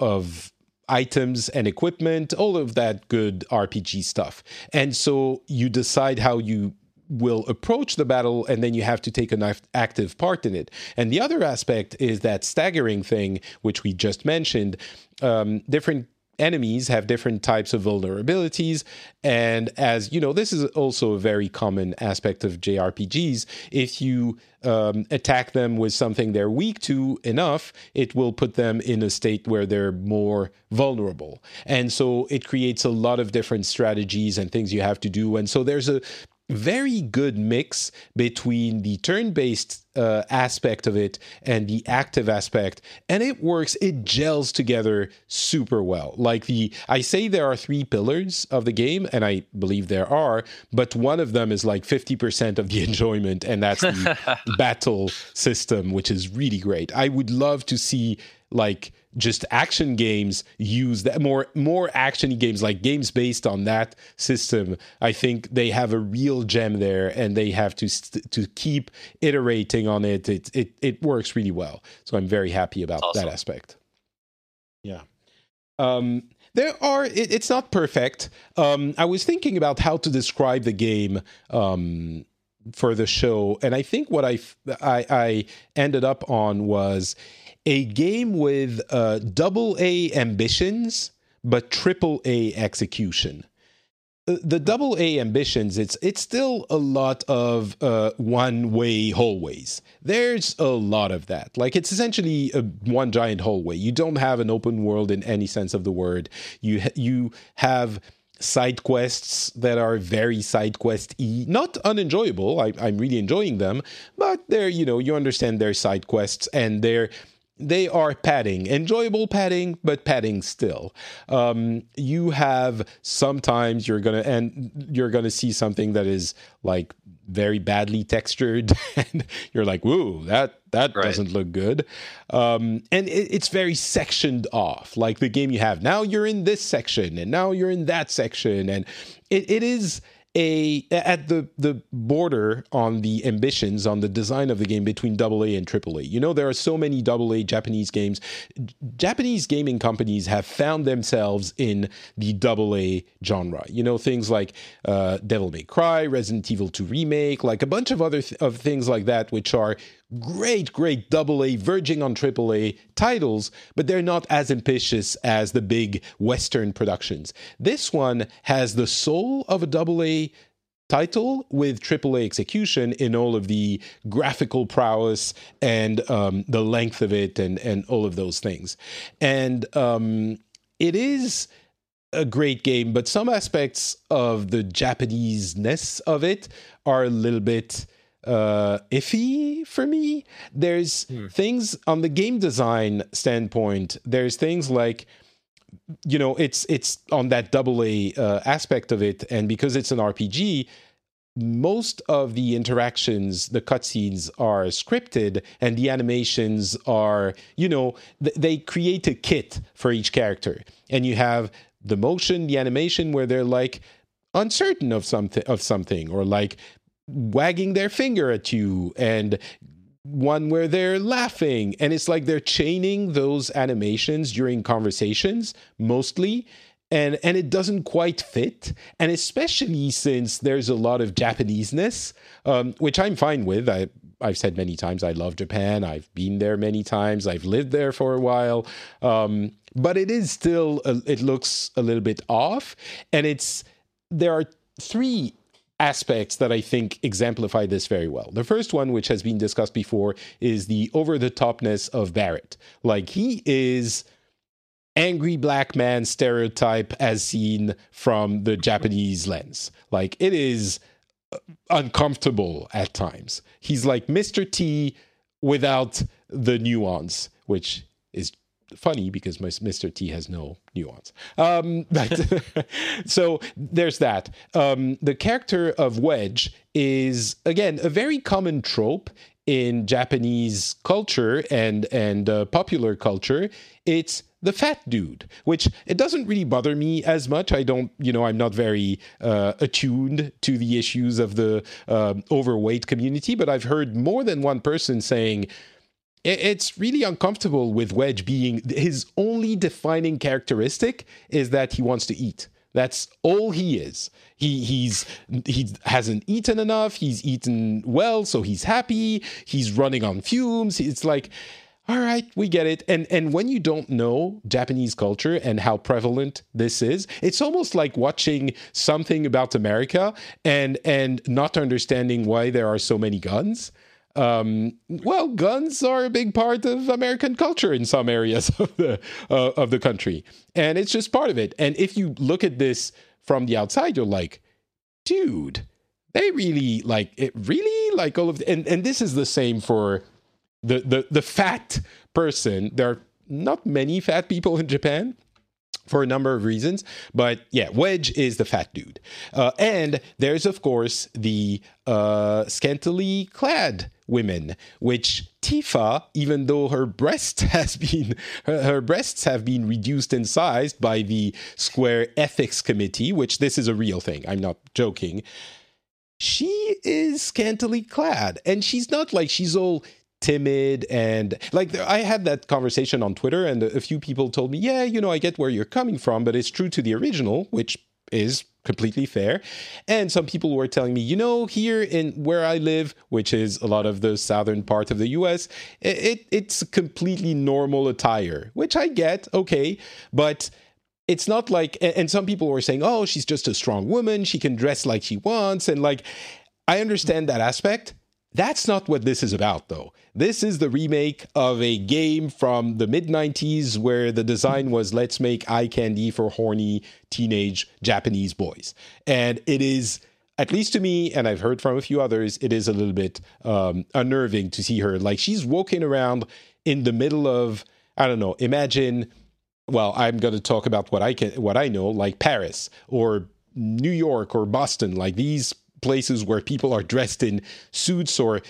of items and equipment, all of that good RPG stuff. And so you decide how you will approach the battle and then you have to take an active part in it. And the other aspect is that staggering thing, which we just mentioned. Um, different enemies have different types of vulnerabilities. And as you know this is also a very common aspect of jrpgs if you um, attack them with something they're weak to enough it will put them in a state where they're more vulnerable. And so it creates a lot of different strategies and things you have to do. And so there's a very good mix between the turn-based uh, aspect of it and the active aspect, and it works. It gels together super well. Like the, I say there are three pillars of the game, and I believe there are, but one of them is like fifty percent of the enjoyment, and that's the battle system, which is really great. I would love to see like just action games use that more more actiony games like games based on that system i think they have a real gem there and they have to st- to keep iterating on it. It it, it works really well. So i'm very happy about awesome. that aspect. Yeah. Um there are it, it's not perfect. Um i was thinking about how to describe the game um for the show. And i think what i i, I ended up on was a game with uh, double A ambitions but triple A execution. Uh, the double A ambitions, it's it's still a lot of uh, one way hallways. There's a lot of that. Like it's essentially a one giant hallway. You don't have an open world in any sense of the word. You ha- you have side quests that are very side quest not unenjoyable I, i'm really enjoying them but they're you know you understand their side quests and they're they are padding, enjoyable padding, but padding still. Um, you have sometimes you're gonna and you're gonna see something that is like very badly textured, and you're like, "Whoa, that that right. doesn't look good." Um, and it, it's very sectioned off, like the game you have now. You're in this section, and now you're in that section, and it, it is a at the the border on the ambitions on the design of the game between AA and AAA. You know, there are so many AA Japanese games. Japanese gaming companies have found themselves in the AA genre. You know, things like uh, Devil May Cry, Resident Evil 2 remake, like a bunch of other th- of things like that, which are great, great double A, verging on triple A titles, but they're not as ambitious as the big Western productions. This one has the soul of a double A title with AAA execution in all of the graphical prowess and um, the length of it and, and all of those things. And um, it is a great game, but some aspects of the Japanese ness of it are a little bit uh, iffy for me. There's hmm. things on the game design standpoint. There's things like you know it's it's on that double A uh, aspect of it, and because it's an RPG, most of the interactions, the cutscenes are scripted, and the animations are you know th- they create a kit for each character, and you have the motion, the animation where they're like uncertain of something of something or like wagging their finger at you and one where they're laughing. And it's like they're chaining those animations during conversations mostly. And and it doesn't quite fit. And especially since there's a lot of japaneseness um, which i'm fine with. I I've said many times I love Japan. I've been there many times. I've lived there for a while, um, but it is still a, it looks a little bit off, and it's there are three aspects that I think exemplify this very well. The first one, which has been discussed before, is the over the topness of Barrett. Like he is angry black man stereotype as seen from the Japanese lens. Like it is uh, uncomfortable at times. He's like Mr. T without the nuance, which is funny because Mr. T has no nuance. Um, but so there's that. Um, the character of Wedge is again a very common trope in Japanese culture and and uh, popular culture. It's the fat dude, which it doesn't really bother me as much. I don't, you know, I'm not very uh, attuned to the issues of the uh, overweight community, but I've heard more than one person saying it's really uncomfortable with Wedge being his only defining characteristic is that he wants to eat. That's all he is. He he's he hasn't eaten enough. He's eaten well, so he's happy. He's running on fumes. It's like, all right, we get it. And and when you don't know Japanese culture and how prevalent this is, it's almost like watching something about America and and not understanding why there are so many guns um, well, guns are a big part of American culture in some areas of the uh, of the country, and it's just part of it. And if you look at this from the outside, you're like, dude, they really like it. Really, like all of the, and and this is the same for the the the fat person. There are not many fat people in Japan for a number of reasons. But yeah, Wedge is the fat dude. Uh, and there's, of course, the uh, scantily clad women, which Tifa, even though her breast has been her, her, breasts have been reduced in size by the Square Ethics Committee, which this is a real thing. I'm not joking. She is scantily clad, and she's not like she's all timid and like I had that conversation on Twitter and a few people told me, "Yeah, you know, I get where you're coming from, but it's true to the original, which is completely fair." And some people were telling me, "You know, here in where I live, which is a lot of the southern part of the US, it, it it's completely normal attire," which I get, okay, but it's not like and some people were saying, "Oh, she's just a strong woman, she can dress like she wants." And like I understand that aspect, that's not what this is about, though. This is the remake of a game from the mid 90s where the design was let's make eye candy for horny teenage Japanese boys. And it is, at least to me, and I've heard from a few others, it is a little bit um, unnerving to see her. Like she's walking around in the middle of, I don't know, imagine. Well, I'm going to talk about what I can, what I know, like Paris or New York or Boston, like these places where people are dressed in suits or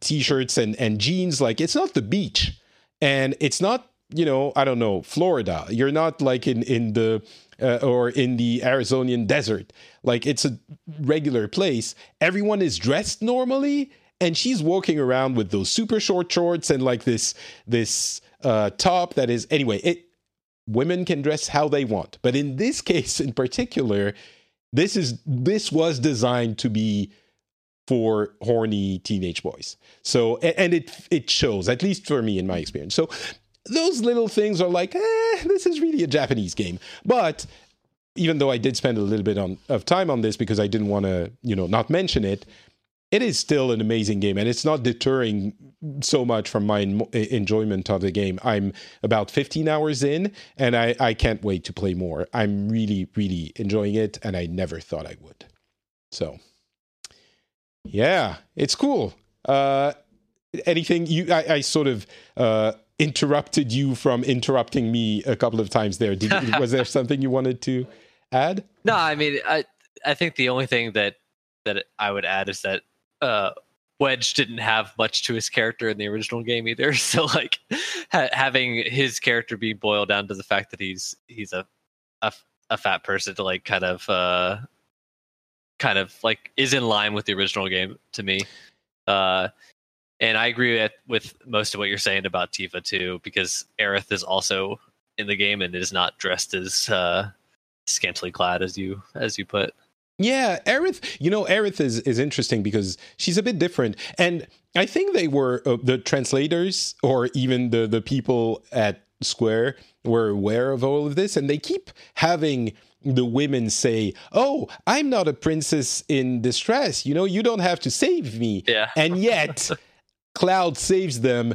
t-shirts and, and jeans like it's not the beach. And it's not you know i don't know florida. You're not like in in the uh, or in the arizonian desert. Like it's a regular place. Everyone is dressed normally and she's walking around with those super short shorts and like this this uh, top that is anyway it women can dress how they want. But in this case in particular this is this was designed to be for horny teenage boys. So and it it shows at least for me in my experience. So those little things are like, eh, this is really a Japanese game. But even though I did spend a little bit on, of time on this because I didn't want to, you know, not mention it, it is still an amazing game and it's not deterring so much from my enjoyment of the game. I'm about 15 hours in and I, I can't wait to play more. I'm really really enjoying it and i never thought i would. So yeah it's cool. Uh anything you i, I sort of uh interrupted you from interrupting me a couple of times there. Did, was there something you wanted to add? No i mean i i think the only thing that that i would add is that uh, Wedge didn't have much to his character in the original game either. So like ha- having his character be boiled down to the fact that he's he's a a, a fat person to like kind of uh, kind of like is in line with the original game to me. Uh, and I agree with, with most of what you're saying about Tifa too, because Aerith is also in the game and is not dressed as uh, scantily clad as you as you put. Yeah, Aerith, you know, Aerith is, is interesting because she's a bit different. And I think they were uh, the translators or even the, the people at Square were aware of all of this. And they keep having the women say, Oh, I'm not a princess in distress. You know, you don't have to save me. Yeah. And yet, Cloud saves them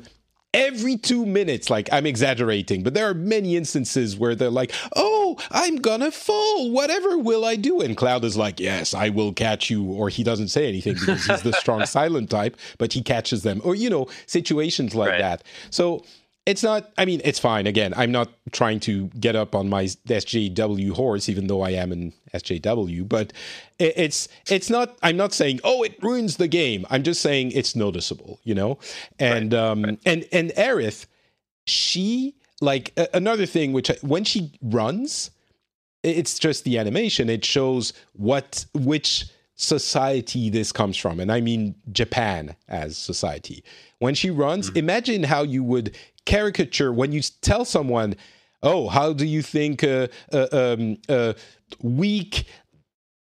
every two minutes. Like, I'm exaggerating, but there are many instances where they're like, Oh, I'm gonna fall. Whatever will I do? And Cloud is like, Yes, I will catch you. Or he doesn't say anything because he's the strong silent type, but he catches them. Or, you know, situations like right. that. So it's not i mean it's fine. Again i'm not trying to get up on my sjw horse even though i am an sjw but it's it's not i'm not saying oh it ruins the game. I'm just saying it's noticeable you know? And right, um right. and and Aerith she like another thing which when she runs it's just the animation. It shows what which society this comes from. And i mean japan as society. When she runs mm-hmm. imagine how you would caricature when you tell someone, "Oh, how do you think a, a, um, a weak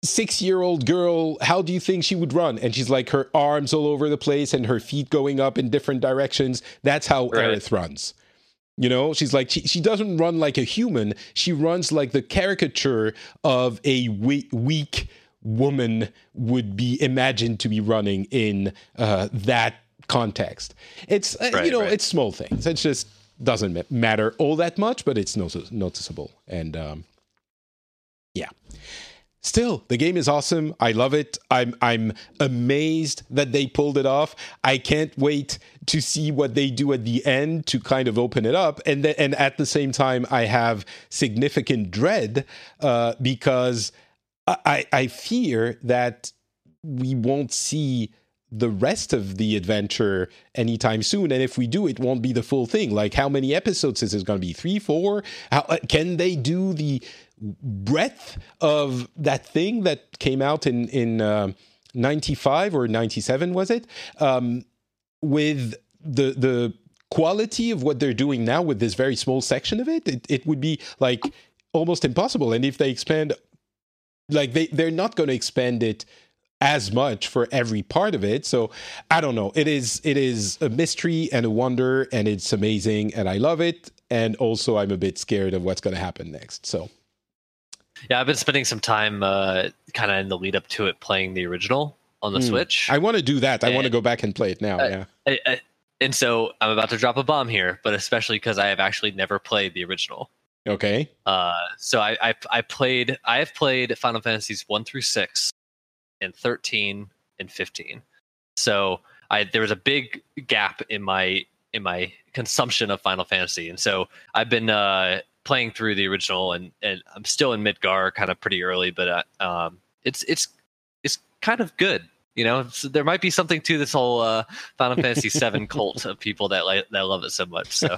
six year old girl, how do you think she would run? And she's like her arms all over the place and her feet going up in different directions. That's how right. Aerith runs. You know, she's like, she, she doesn't run like a human. She runs like the caricature of a we- weak woman would be imagined to be running in uh, that context. It's uh, right, you know right. it's small things. It just doesn't matter all that much, but it's notice- noticeable. And um, yeah, still the game is awesome i love it i'm i'm amazed that they pulled it off i can't wait to see what they do at the end to kind of open it up and th- and at the same time i have significant dread uh, because i i fear that we won't see the rest of the adventure anytime soon and if we do it won't be the full thing. Like how many episodes is it going to be? Three four? How, uh, can they do the breadth of that thing that came out in in uh, 95 or 97 was it? Um, with the the quality of what they're doing now with this very small section of it it, it would be like almost impossible. And if they expand like they they're not going to expand it as much for every part of it. So i don't know. It is it is a mystery and a wonder and it's amazing and i love it. And also i'm a bit scared of what's going to happen next so. Yeah i've been spending some time uh kind of in the lead up to it playing the original on the mm. switch. I want to do that. I want to go back and play it now uh, yeah. I, I, and so i'm about to drop a bomb here but especially because i have actually never played the original. Okay. Uh so I, I i played i have played final fantasies 1 through 6 and 13 and 15. So I there was a big gap in my in my consumption of Final Fantasy, and so I've been uh, playing through the original, and and I'm still in Midgar, kind of pretty early, but uh, um, it's it's it's kind of good. You know, so there might be something to this whole uh, Final Fantasy VII cult of people that like that love it so much. So,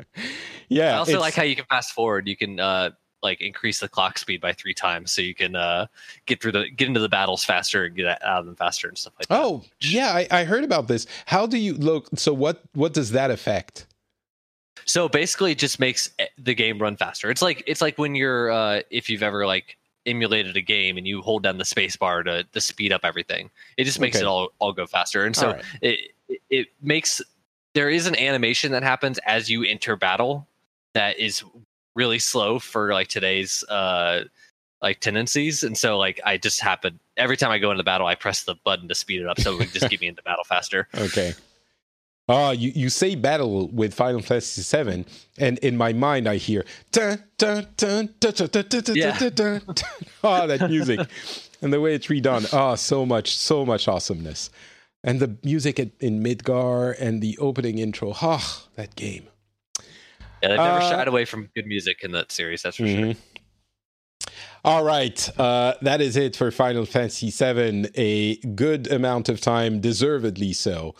yeah. I also like how you can fast forward. You can uh, like increase the clock speed by three times so you can uh, get through the get into the battles faster and get out of them faster and stuff like that. Oh yeah, I, I heard about this. How do you look? So what what does that affect? So basically, it just makes the game run faster. It's like it's like when you're uh, if you've ever like emulated a game and you hold down the space bar to to speed up everything. It just makes okay. it all all go faster. And so right. it it makes there is an animation that happens as you enter battle that is really slow for like today's uh like tendencies and so like i just happen every time i go into battle i press the button to speed it up so it would just get me into battle faster okay Oh, you, you say battle with Final Fantasy VII, and in my mind I hear dun dun dun dun dun dun dun dun dun dun. Oh, that music and the way it's redone. Oh, so much, so much awesomeness, and the music in Midgar and the opening intro. Ah, oh, that game. Yeah, they've never uh, shied away from good music in that series. That's for mm-hmm. sure. All right, uh, that is it for Final Fantasy VII. A good amount of time, deservedly so.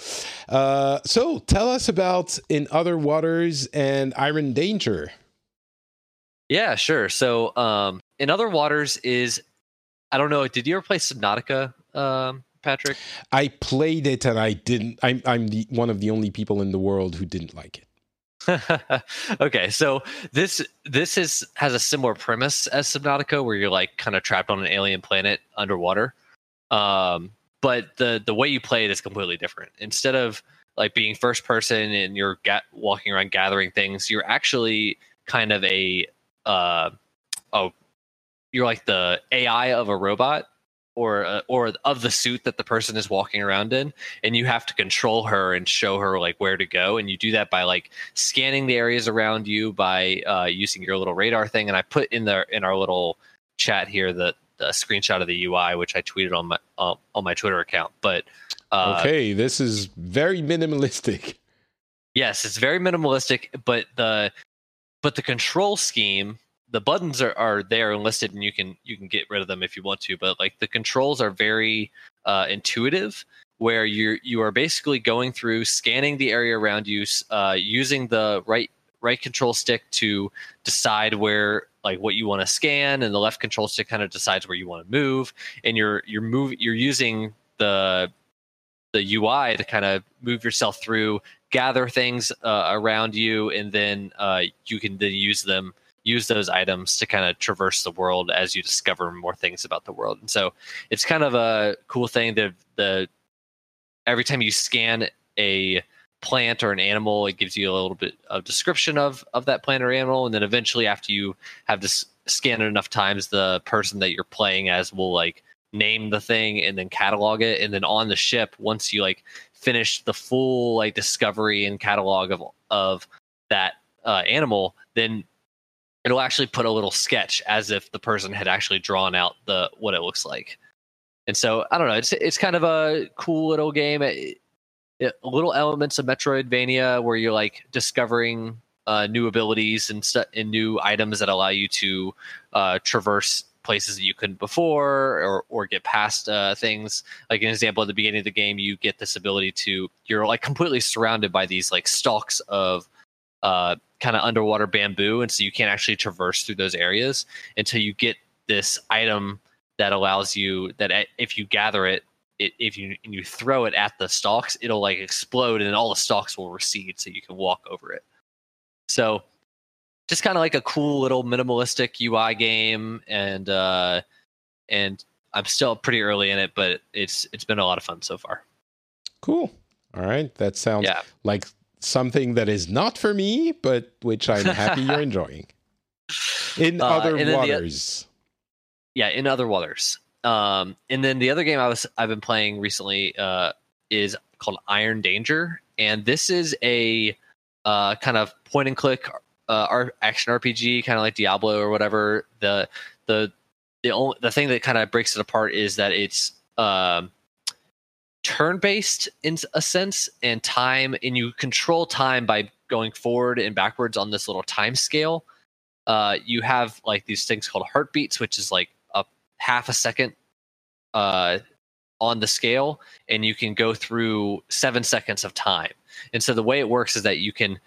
Uh, so, tell us about In Other Waters and Iron Danger. Yeah, sure. So, um, In Other Waters is, I don't know, did you ever play Subnautica, um, Patrick? I played it and I didn't. I'm, I'm the, one of the only people in the world who didn't like it. okay, so this this is has a similar premise as Subnautica, where you're like kind of trapped on an alien planet underwater. Um, but the the way you play it is completely different. Instead of like being first person and you're ga- walking around gathering things, you're actually kind of a uh, oh, you're like the AI of a robot or uh, or of the suit that the person is walking around in and you have to control her and show her like where to go. And you do that by like scanning the areas around you by uh, using your little radar thing. And i put in the in our little chat here the, the screenshot of the ui which i tweeted on my uh, on my twitter account. But uh, okay this is very minimalistic. Yes it's very minimalistic but the but the control scheme the buttons are, are there and listed and you can you can get rid of them if you want to but like the controls are very uh, intuitive where you you are basically going through scanning the area around you uh, using the right right control stick to decide where like what you want to scan and the left control stick kind of decides where you want to move and you're you're move you're using the the UI to kind of move yourself through gather things uh, around you and then uh, you can then use them use those items to kind of traverse the world as you discover more things about the world. And so it's kind of a cool thing that the every time you scan a plant or an animal, it gives you a little bit of description of of that plant or animal, and then eventually after you have this scan it enough times, the person that you're playing as will like name the thing and then catalog it, and then on the ship once you like finish the full like discovery and catalog of of that uh, animal, then it'll actually put a little sketch as if the person had actually drawn out the what it looks like. And so I don't know. It's it's kind of a cool little game. It, it, little elements of Metroidvania where you're like discovering uh, new abilities and and new items that allow you to uh, traverse places that you couldn't before or or get past uh, things. Like an example at the beginning of the game, you get this ability to you're like completely surrounded by these like stalks of uh, kind of underwater bamboo, and so you can't actually traverse through those areas until you get this item that allows you that if you gather it, it if you and you throw it at the stalks, it'll like explode, and all the stalks will recede, so you can walk over it. So just kind of like a cool little minimalistic UI game, and uh, and I'm still pretty early in it, but it's it's been a lot of fun so far. Cool. All right, that sounds yeah. like something that is not for me, but which I'm happy you're enjoying. In uh, other waters. The, yeah, in other waters. Um, and then the other game I was I've been playing recently uh, is called Iron Danger, and this is a uh, kind of point and click uh, action RPG, kind of like Diablo or whatever. The the the only the thing that kind of breaks it apart is that it's um, turn based in a sense and time and you control time by going forward and backwards on this little time scale. Uh, you have like these things called heartbeats which is like a half a second uh, on the scale and you can go through seven seconds of time. And so the way it works is that you can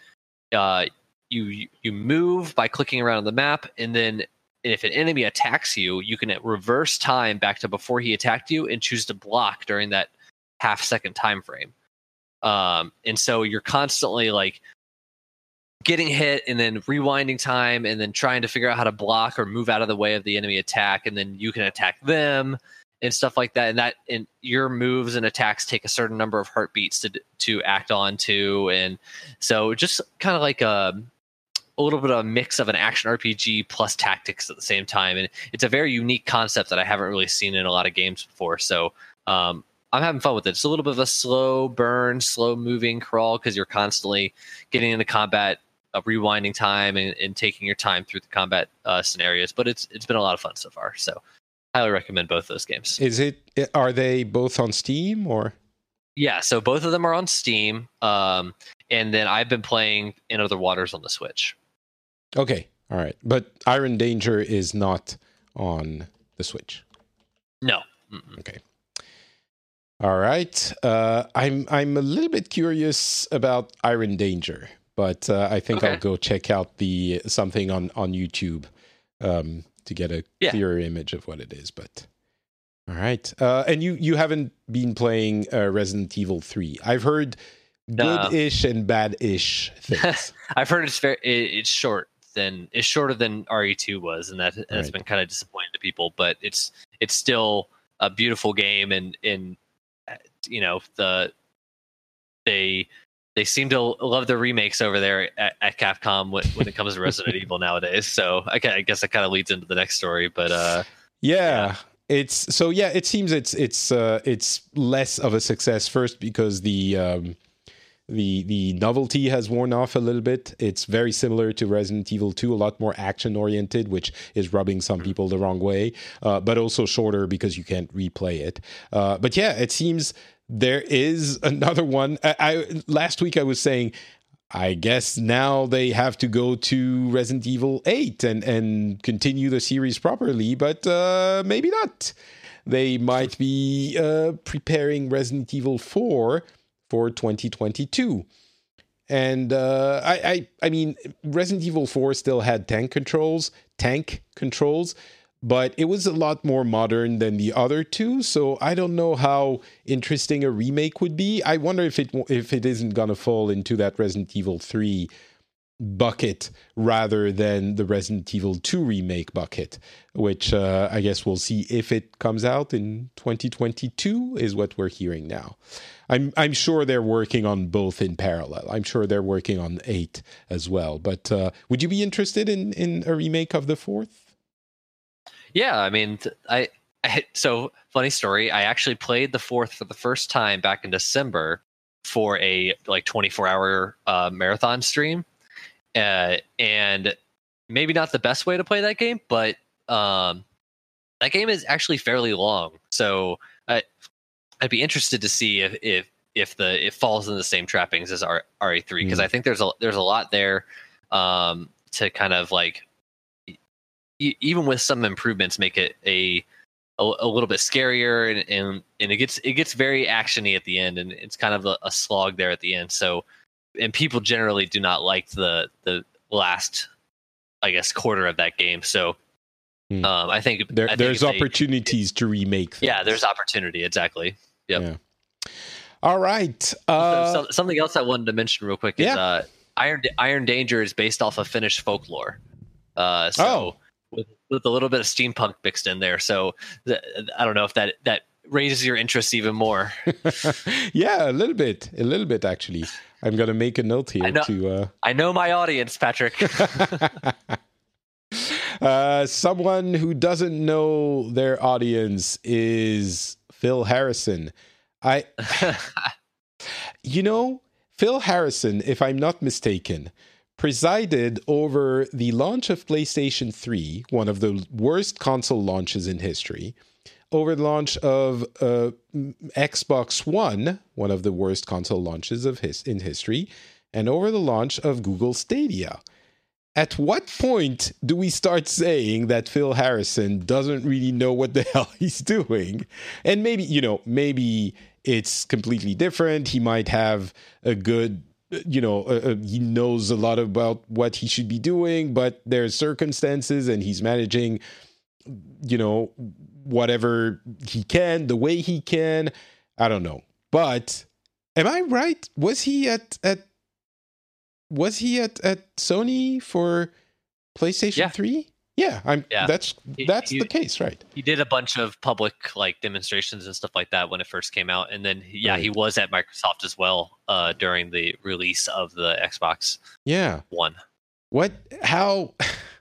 uh, you you move by clicking around on the map and then if an enemy attacks you you can reverse time back to before he attacked you and choose to block during that half second time frame. Um, and so you're constantly like getting hit and then rewinding time and then trying to figure out how to block or move out of the way of the enemy attack and then you can attack them and stuff like that. And that and your moves and attacks take a certain number of heartbeats to to act on to and so just kind of like a a little bit of a mix of an action RPG plus tactics at the same time. And it's a very unique concept that I haven't really seen in a lot of games before. So um, I'm having fun with it. It's a little bit of a slow burn, slow moving crawl because you're constantly getting into combat, uh, rewinding time, and, and, taking your time through the combat uh, scenarios. But it's it's been a lot of fun so far. So, highly recommend both those games. Is it? Are they both on Steam or? Yeah, so both of them are on Steam, um, and then I've been playing In Other Waters on the Switch. Okay, all right, but Iron Danger is not on the Switch. No. Mm-mm. Okay. All right. Uh, I'm I'm a little bit curious about Iron Danger, but uh, I think okay. I'll go check out the something on on YouTube um, to get a yeah. clearer image of what it is. But all right. Uh, and you you haven't been playing uh, Resident Evil Three. I've heard good-ish and bad-ish things. I've heard it's very it's short than it's shorter than RE2 was, and that has right. been kind of disappointing to people. But it's it's still a beautiful game, and and you know the they they seem to love the remakes over there at, at Capcom when, when, it comes to Resident Evil nowadays. So I, I guess that kind of leads into the next story. But uh, yeah, yeah, it's so yeah. It seems it's it's uh, it's less of a success first because the um, the the novelty has worn off a little bit. It's very similar to Resident Evil 2, a lot more action oriented, which is rubbing some people the wrong way, uh, but also shorter because you can't replay it. Uh, but yeah, it seems there is another one. I, I last week I was saying. I guess now they have to go to Resident Evil 8 and, and continue the series properly, but uh, maybe not. They might be uh, preparing Resident Evil 4 for 2022. And uh, I, I, I mean, Resident Evil 4 still had tank controls, tank controls, but it was a lot more modern than the other two. So I don't know how interesting a remake would be. I wonder if it if it isn't gonna fall into that Resident Evil 3 bucket rather than the Resident Evil 2 remake bucket, which uh, I guess we'll see if it comes out in 2022, is what we're hearing now. I'm I'm sure they're working on both in parallel. I'm sure they're working on eight as well. But uh, would you be interested in in a remake of the fourth? Yeah, I mean, I, I so funny story. I actually played the fourth for the first time back in December for a like 24 hour uh, marathon stream, uh, and maybe not the best way to play that game, but um, that game is actually fairly long. So I, I'd be interested to see if if if the it falls in the same trappings as R, RE3 because Mm. I think there's a there's a lot there um, to kind of like e- even with some improvements make it a a, a little bit scarier and, and and it gets it gets very actiony at the end and it's kind of a, a slog there at the end so and people generally do not like the the last I guess quarter of that game so Hmm. um, I think There, I think there's they- opportunities to remake. Things. yeah there's opportunity exactly Yep. Yeah. All right. So- Uh, so- something else I wanted to mention real quick is yeah. uh, Iron Iron Danger is based off of Finnish folklore. Uh, so Oh. with, with a little bit of steampunk mixed in there. So th- I don't know if that that raises your interest even more. yeah, a little bit, a little bit actually. I'm gonna make a note here I know- to. Uh, I know my audience, Patrick. uh, someone who doesn't know their audience is Phil Harrison. I, you know, Phil Harrison, if I'm not mistaken, presided over the launch of PlayStation 3, one of the worst console launches in history, over the launch of uh, Xbox One, one of the worst console launches of his in history, and over the launch of Google Stadia. At what point do we start saying that Phil Harrison doesn't really know what the hell he's doing? And maybe, you know, maybe it's completely different. He might have a good, you know, uh, he knows a lot about what he should be doing, but there's circumstances and he's managing, you know, whatever he can, the way he can. I don't know. But am I right? Was he at, at, was he at, at Sony for PlayStation Yeah. 3? Yeah, I'm Yeah. that's that's he- the case, right? he did a bunch of public like demonstrations and stuff like that when it first came out, and then yeah, he was at Microsoft as well uh, during the release of the Xbox Yeah. One. What how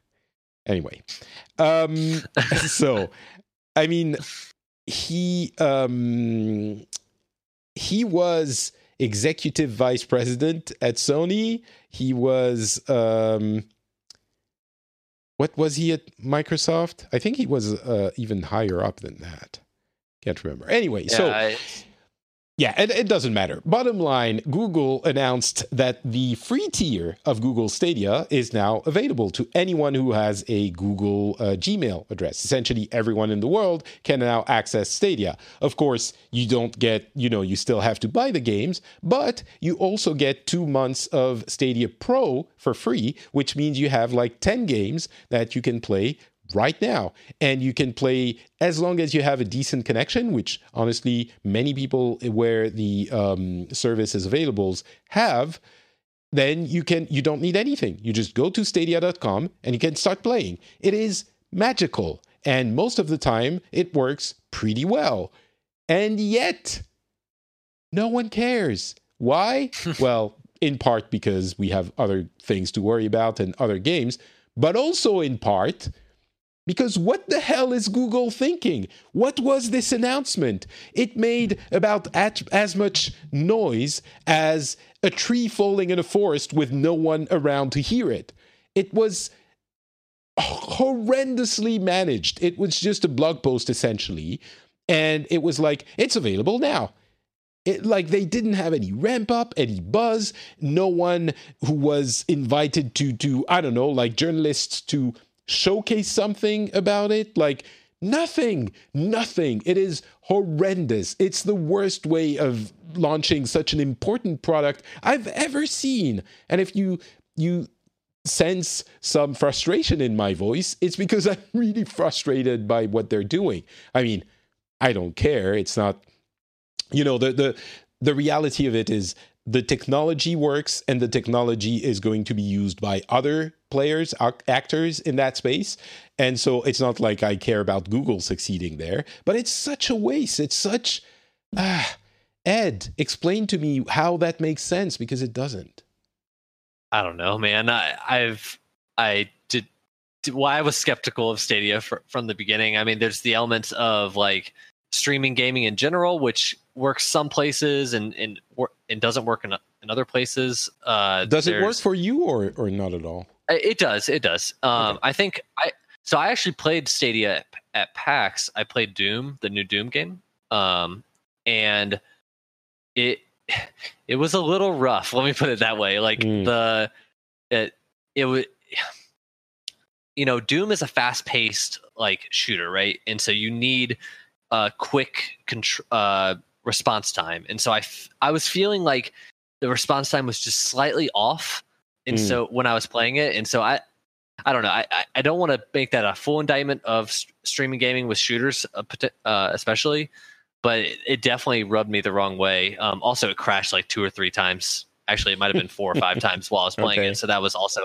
anyway. Um so I mean he um he was executive vice president at Sony. He was um what was he at Microsoft? I think he was uh, even higher up than that. Can't remember. Anyway, Yeah, so I- yeah, it, it doesn't matter. Bottom line, Google announced that the free tier of Google Stadia is now available to anyone who has a Google uh, Gmail address. Essentially, everyone in the world can now access Stadia. Of course, you don't get, you know, you still have to buy the games, but you also get two months of Stadia Pro for free, which means you have like 10 games that you can play right now. And you can play as long as you have a decent connection, which honestly, many people where the um, service is available have. Then you can you don't need anything. You just go to stadia.com and you can start playing. It is magical. And most of the time it works pretty well. And yet no one cares. Why? well, in part because we have other things to worry about and other games, but also in part because what the hell is Google thinking? What was this announcement? It made about as much noise as a tree falling in a forest with no one around to hear it. It was horrendously managed. It was just a blog post essentially. And it was like, it's available now. It, like they didn't have any ramp up, any buzz. No one who was invited to to I don't know, like journalists to showcase something about it. Like nothing, nothing. It is horrendous. It's the worst way of launching such an important product I've ever seen. And if you you sense some frustration in my voice, it's because I'm really frustrated by what they're doing. I mean, I don't care. It's not you know the the the reality of it is the technology works and the technology is going to be used by other players actors in that space and so it's not like i care about google succeeding there but it's such a waste it's such ah ed explain to me how that makes sense because it doesn't I don't know, man. I, I've I did, did why I was skeptical of Stadia fr- from the beginning. I mean, there's the elements of like streaming gaming in general, which works some places and and and doesn't work in, in other places. Uh, does it work for you or or not at all It does. It does. Um, okay. I think I so I actually played Stadia at, at PAX. I played Doom, the new Doom game, um, and it it was a little rough. Let me put it that way. Like mm. the it it was you know Doom is a fast paced like shooter, right? And so you need a quick contr- uh, response time. And so I f- I was feeling like the response time was just slightly off. And mm. so when I was playing it, and so I I don't know. I, I don't want to make that a full indictment of st- streaming gaming with shooters, uh, uh, especially but it, it, definitely rubbed me the wrong way. Um, also, it crashed like two or three times. Actually, it might have been four or five times while I was playing okay. it. So that was also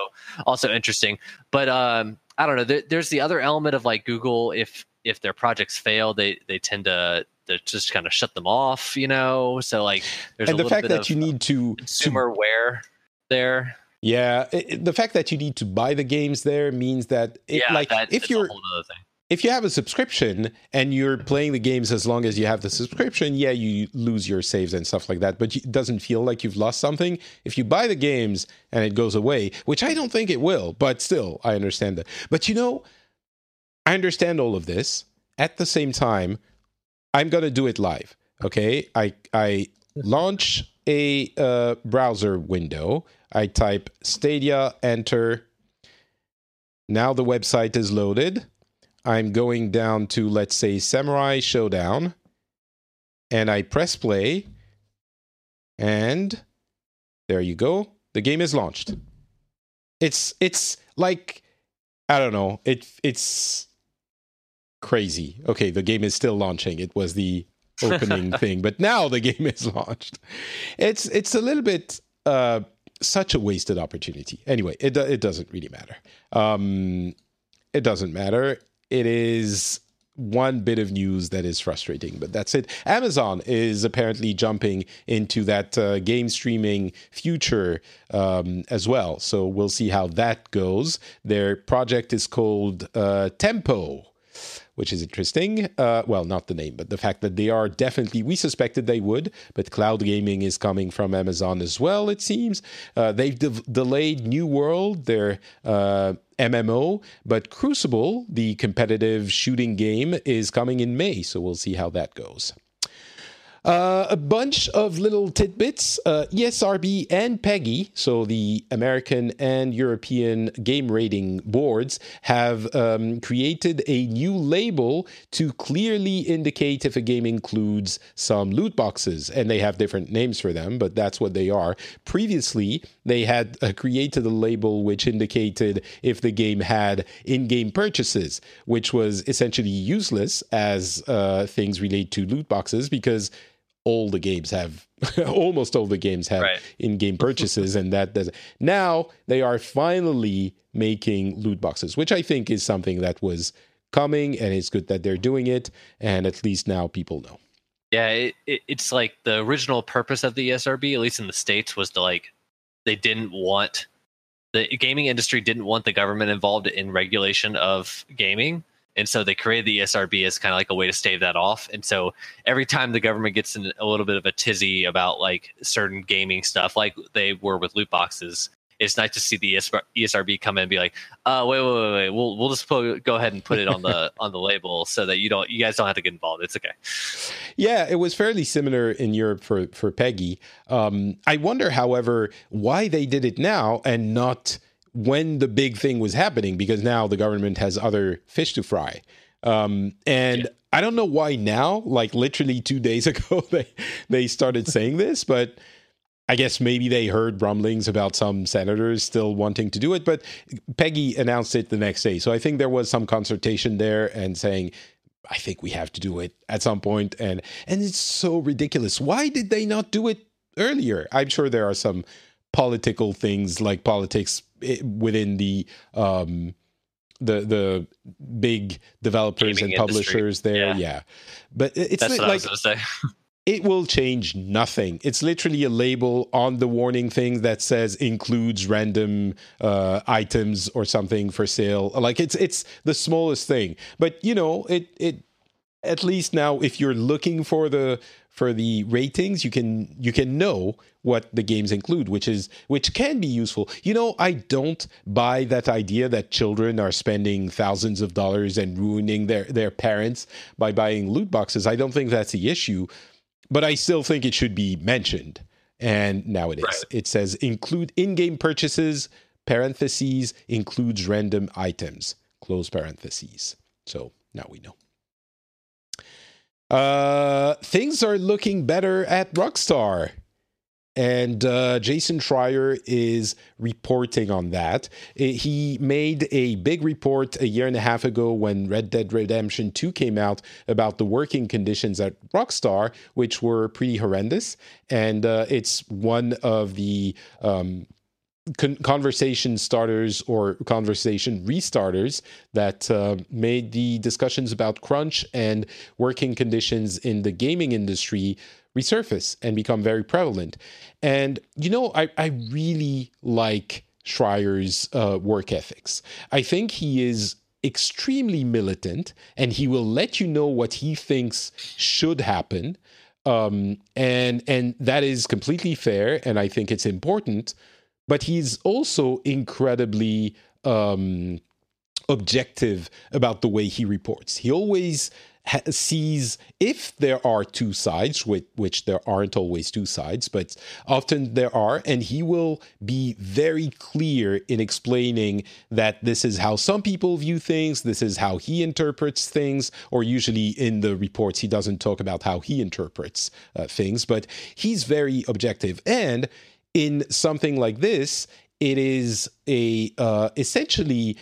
also interesting. But um, I don't know. There, there's the other element of like Google. If if their projects fail, they they tend to to just kind of shut them off. You know. So like, there's and the fact that you need to consumer to, wear there. Yeah, it, the fact that you need to buy the games there means that it, yeah, like that, if you're if you have a subscription and you're playing the games as long as you have the subscription, yeah, you lose your saves and stuff like that, but it doesn't feel like you've lost something. If you buy the games and it goes away, which I don't think it will, but still, I understand that. But you know, I understand all of this. At the same time, I'm going to do it live. Okay? I I launch a uh, browser window. I type Stadia, enter. Now the website is loaded. I'm going down to, let's say, Samurai Shodown, and I press play, and there you go. The game is launched. It's it's like I don't know. It it's crazy. Okay, the game is still launching. It was the opening thing, but now the game is launched. It's it's a little bit uh, such a wasted opportunity. Anyway, it it doesn't really matter. Um, it doesn't matter it is one bit of news that is frustrating, but that's it. Amazon is apparently jumping into that uh, game streaming future um, as well. So we'll see how that goes. Their project is called uh, Tempo which is interesting. Uh, well, not the name, but the fact that they are definitely, we suspected they would, but cloud gaming is coming from Amazon as well, it seems. Uh, they've de- delayed New World, their uh, MMO, but Crucible, the competitive shooting game, is coming in May, so we'll see how that goes. Uh, a bunch of little tidbits. Uh, ESRB and PEGI, so the American and European game rating boards, have um, created a new label to clearly indicate if a game includes some loot boxes. And they have different names for them, but that's what they are. Previously, they had uh, created a label which indicated if the game had in game purchases, which was essentially useless as uh, things relate to loot boxes because all the games have almost all the games have right. in-game purchases and that does now they are finally making loot boxes which i think is something that was coming and it's good that they're doing it and at least now people know yeah it, it, it's like the original purpose of the esrb at least in the states was to like they didn't want the gaming industry didn't want the government involved in regulation of gaming and so they created the ESRB as kind of like a way to stave that off. And so every time the government gets in a little bit of a tizzy about like certain gaming stuff, like they were with loot boxes, it's nice to see the ESRB come in and be like, uh, wait, wait, wait, wait. We'll we'll just go ahead and put it on the on the label so that you don't you guys don't have to get involved. It's okay. Yeah, it was fairly similar in Europe for for PEGI. Um, I wonder, however, why they did it now and not when the big thing was happening because now the government has other fish to fry. Um, and yeah. I don't know why now, like literally two days ago, they they started saying this, but I guess maybe they heard rumblings about some senators still wanting to do it. But PEGI announced it the next day, so I think there was some consultation there and saying. I think we have to do it at some point, and and it's so ridiculous. Why did they not do it earlier? I'm sure there are some political things like politics within the um, the the big developers Gaming and publishers industry. there. Yeah. yeah. but it's That's like it will change nothing. It's literally a label on the warning thing that says includes random uh, items or something for sale. Like it's it's the smallest thing, but you know it it at least now, if you're looking for the for the ratings, you can you can know what the games include, which is which can be useful. You know, I don't buy that idea that children are spending thousands of dollars and ruining their their parents by buying loot boxes. I don't think that's the issue, but I still think it should be mentioned. And now it is. Right. It says include in-game purchases parentheses includes random items close parentheses. So now we know. Uh, things are looking better at Rockstar. And uh, Jason Schreier is reporting on that. He made a big report a year and a half ago when Red Dead Redemption 2 came out about the working conditions at Rockstar, which were pretty horrendous. And uh, it's one of the um, con- conversation starters or conversation restarters that uh, made the discussions about crunch and working conditions in the gaming industry resurface and become very prevalent. And, you know, I, I really like Schreier's uh, work ethics. I think he is extremely militant and he will let you know what he thinks should happen. Um, and and that is completely fair, and I think it's important but he's also incredibly um, objective about the way he reports. He always ha- sees if there are two sides, which, which there aren't always two sides, but often there are, and he will be very clear in explaining that this is how some people view things, this is how he interprets things, or usually in the reports he doesn't talk about how he interprets uh, things, but he's very objective. And in something like this, it is a uh, essentially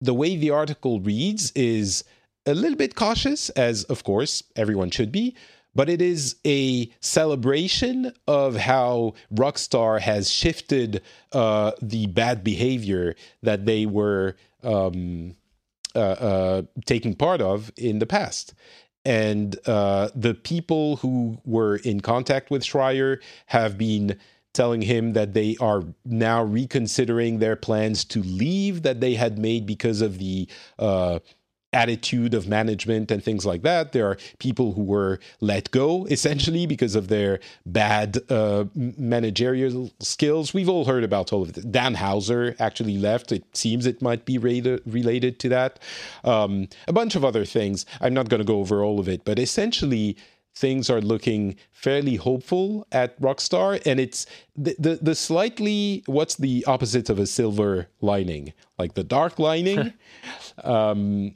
the way the article reads is a little bit cautious, as of course everyone should be, but it is a celebration of how Rockstar has shifted uh, the bad behavior that they were um, uh, uh, taking part of in the past. And uh, the people who were in contact with Schreier have been telling him that they are now reconsidering their plans to leave that they had made because of the uh, attitude of management and things like that. There are people who were let go essentially because of their bad uh, managerial skills. We've all heard about all of it. Dan Houser actually left. It seems it might be related to that. Um, a bunch of other things. I'm not going to go over all of it, but essentially, things are looking fairly hopeful at Rockstar, and it's the, the, the slightly what's the opposite of a silver lining, like the dark lining. um,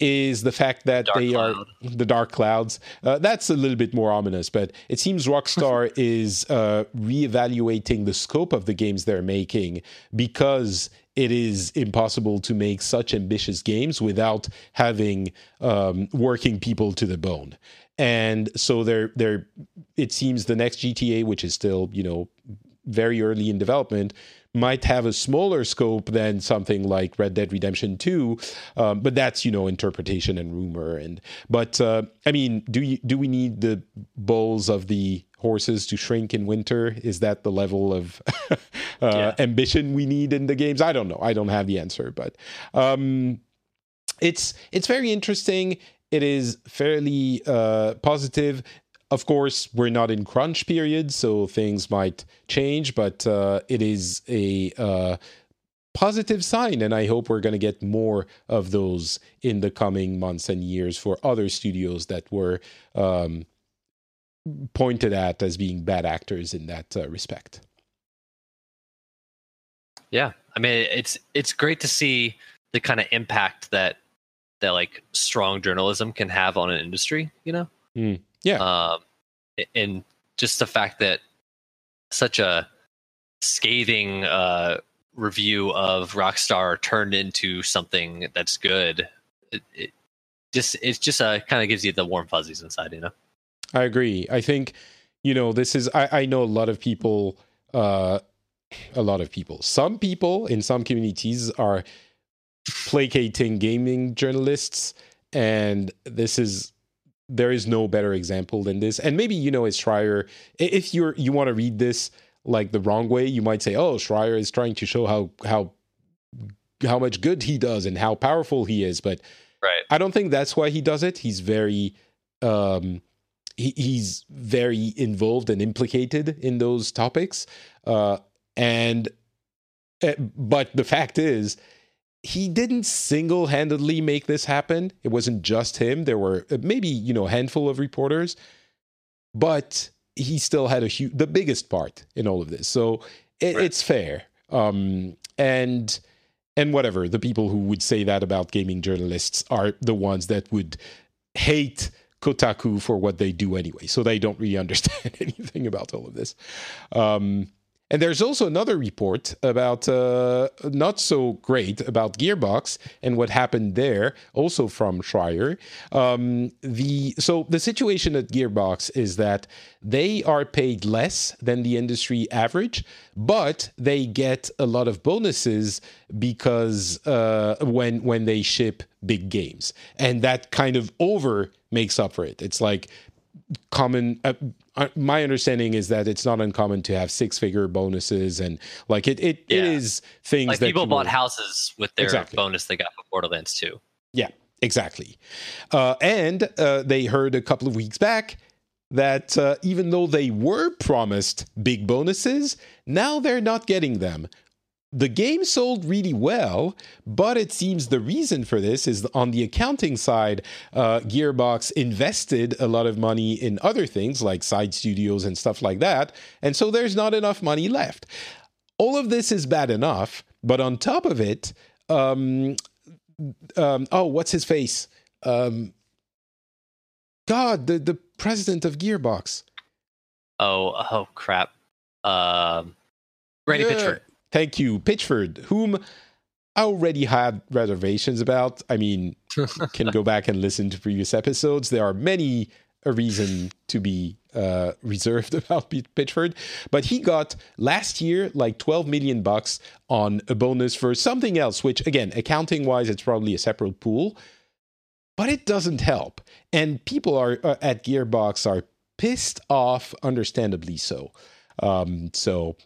is the fact that dark they cloud. are the dark clouds. Uh, that's a little bit more ominous, but it seems Rockstar is uh, reevaluating the scope of the games they're making because it is impossible to make such ambitious games without having um, working people to the bone and so they're they're it seems the next GTA, which is still you know very early in development, might have a smaller scope than something like Red Dead Redemption 2, um, but that's you know interpretation and rumor. And but uh, I mean, do you do we need the bulls of the horses to shrink in winter? Is that the level of uh, yeah. ambition we need in the games? I don't know. I don't have the answer, but um, it's it's very interesting it is fairly uh, positive. Of course, we're not in crunch period, so things might change, but uh, it is a uh, positive sign, and I hope we're going to get more of those in the coming months and years for other studios that were um, pointed at as being bad actors in that uh, respect. Yeah, I mean, it's it's great to see the kind of impact that that like strong journalism can have on an industry you know? Mm, yeah. Um and just the fact that such a scathing uh review of rockstar turned into something that's good it, it just it's just uh kind of gives you the warm fuzzies inside you know i agree i think you know this is i i know a lot of people uh a lot of people some people in some communities are placating gaming journalists, and this is there is no better example than this. And maybe you know, as Schreier, if you're you want to read this like the wrong way, you might say, "Oh, Schreier is trying to show how how how much good he does and how powerful he is." But right. I don't think that's why he does it. He's very um, he, he's very involved and implicated in those topics. Uh, and uh, but the fact is, he didn't single-handedly make this happen. It wasn't just him. There were uh, maybe you know a handful of reporters, but he still had a huge, the biggest part in all of this. So it, right. it's fair. Um, and and whatever the people who would say that about gaming journalists are the ones that would hate Kotaku for what they do anyway. So they don't really understand anything about all of this. Um, and there's also another report about uh, not so great about Gearbox and what happened there, also from Schreier. Um, the so the situation at Gearbox is that they are paid less than the industry average, but they get a lot of bonuses because uh, when when they ship big games, and that kind of over makes up for it. It's like common uh, my understanding is that it's not uncommon to have six figure bonuses and like it it, yeah. it is things like that people bought houses with their exactly. bonus they got for borderlands 2 yeah exactly uh, and uh, they heard a couple of weeks back that uh, even though they were promised big bonuses now they're not getting them the game sold really well, but it seems the reason for this is on the accounting side, uh, Gearbox invested a lot of money in other things like side studios and stuff like that. And so there's not enough money left. All of this is bad enough, but on top of it, um, um, oh, what's his face? Um, God, the, the president of Gearbox. Oh, oh, crap. Um, Randy yeah. Pitchford. Thank you, Pitchford, whom I already had reservations about. I mean, can go back and listen to previous episodes. There are many a reason to be uh, reserved about Pitchford, but he got last year like 12 million bucks on a bonus for something else, which again, accounting wise, it's probably a separate pool, but it doesn't help. And people are uh, at Gearbox are pissed off, understandably so. Um, so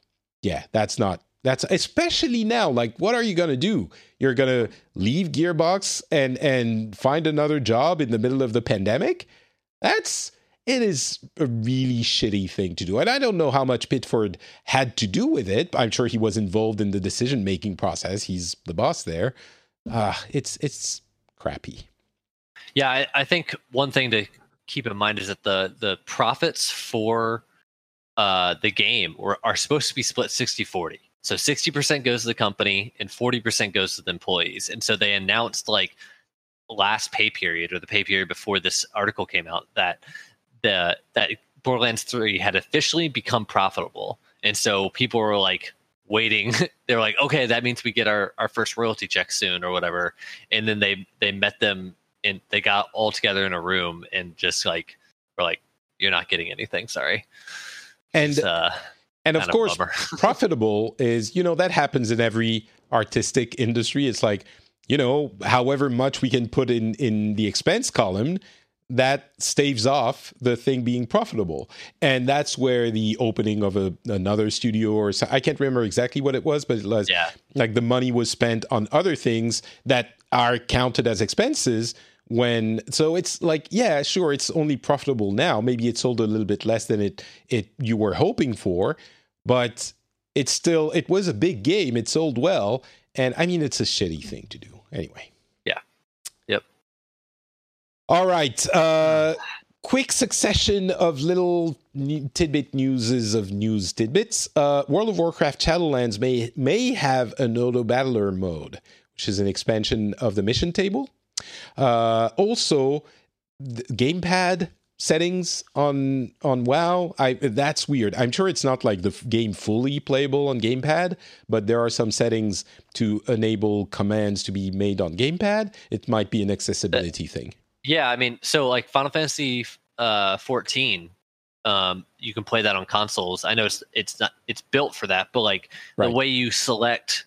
yeah, that's not that's especially now. Like, what are you gonna do? You're gonna leave Gearbox and and find another job in the middle of the pandemic? That's it is a really shitty thing to do. And I don't know how much Pitford had to do with it. I'm sure he was involved in the decision making process. He's the boss there. Uh, it's it's crappy. Yeah, I, I, think one thing to keep in mind is that the the profits for uh, the game were, are supposed to be split 60 40. So 60% goes to the company and 40% goes to the employees. And so they announced like last pay period or the pay period before this article came out that the that Borderlands 3 had officially become profitable. And so people were like waiting. They're like, okay, that means we get our, our first royalty check soon or whatever. And then they they met them and they got all together in a room and just like were like, You're not getting anything, sorry. And uh, and of course profitable is you know that happens in every artistic industry. It's like you know however much we can put in in the expense column that staves off the thing being profitable. And that's where the opening of a, another studio or i can't remember exactly what it was but it was yeah. like the money was spent on other things that are counted as expenses when so it's like yeah sure it's only profitable now. Maybe it sold a little bit less than it it you were hoping for but it's still it was a big game. It sold well. And i mean it's a shitty thing to do. Anyway. Yeah. Yep. All right uh quick succession of little tidbit newses of news tidbits. Uh world of warcraft shadowlands may may have an auto battler mode which is an expansion of the mission table uh, also, gamepad settings on on WoW, I that's weird. I'm sure it's not like the game fully playable on gamepad, but there are some settings to enable commands to be made on gamepad. It might be an accessibility uh, thing. Yeah, I mean, so like Final Fantasy uh, 14 um, you can play that on consoles. I know it's it's not it's built for that, but like right. the way you select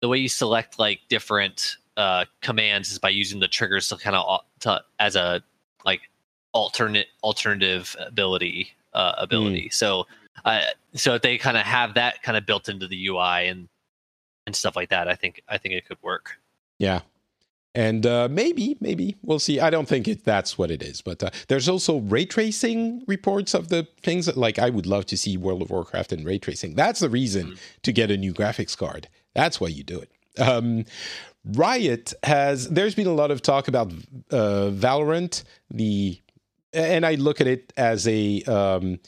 the way you select like different uh, commands is by using the triggers to kind of to, as a like alternate alternative ability uh, ability. Mm. So uh, so if they kind of have that kind of built into the UI and and stuff like that, I think I think it could work. Yeah. And uh, maybe, maybe we'll see. I don't think it, that's what it is, but uh, there's also ray tracing reports of the things. That, like I would love to see World of Warcraft and ray tracing. That's the reason mm. to get a new graphics card. That's why you do it. Um, Riot has. There's been a lot of talk about uh, Valorant. The and I look at it as a um,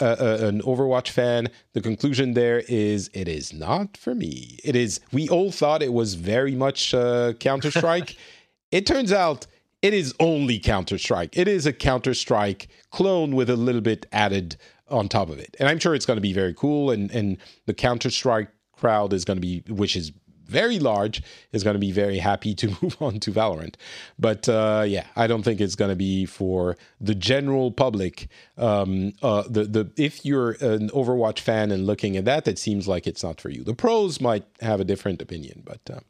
a an Overwatch fan, the conclusion there is it is not for me. It is. We all thought it was very much uh, Counter Strike. it turns out it is only Counter Strike. It is a Counter Strike clone with a little bit added on top of it, and I'm sure it's going to be very cool. And and the Counter Strike crowd is going to be, which is very large is going to be very happy to move on to Valorant. But uh, yeah, I don't think it's going to be for the general public. Um, uh, the the if you're an Overwatch fan and looking at that, it seems like it's not for you. The pros might have a different opinion, but. Uh,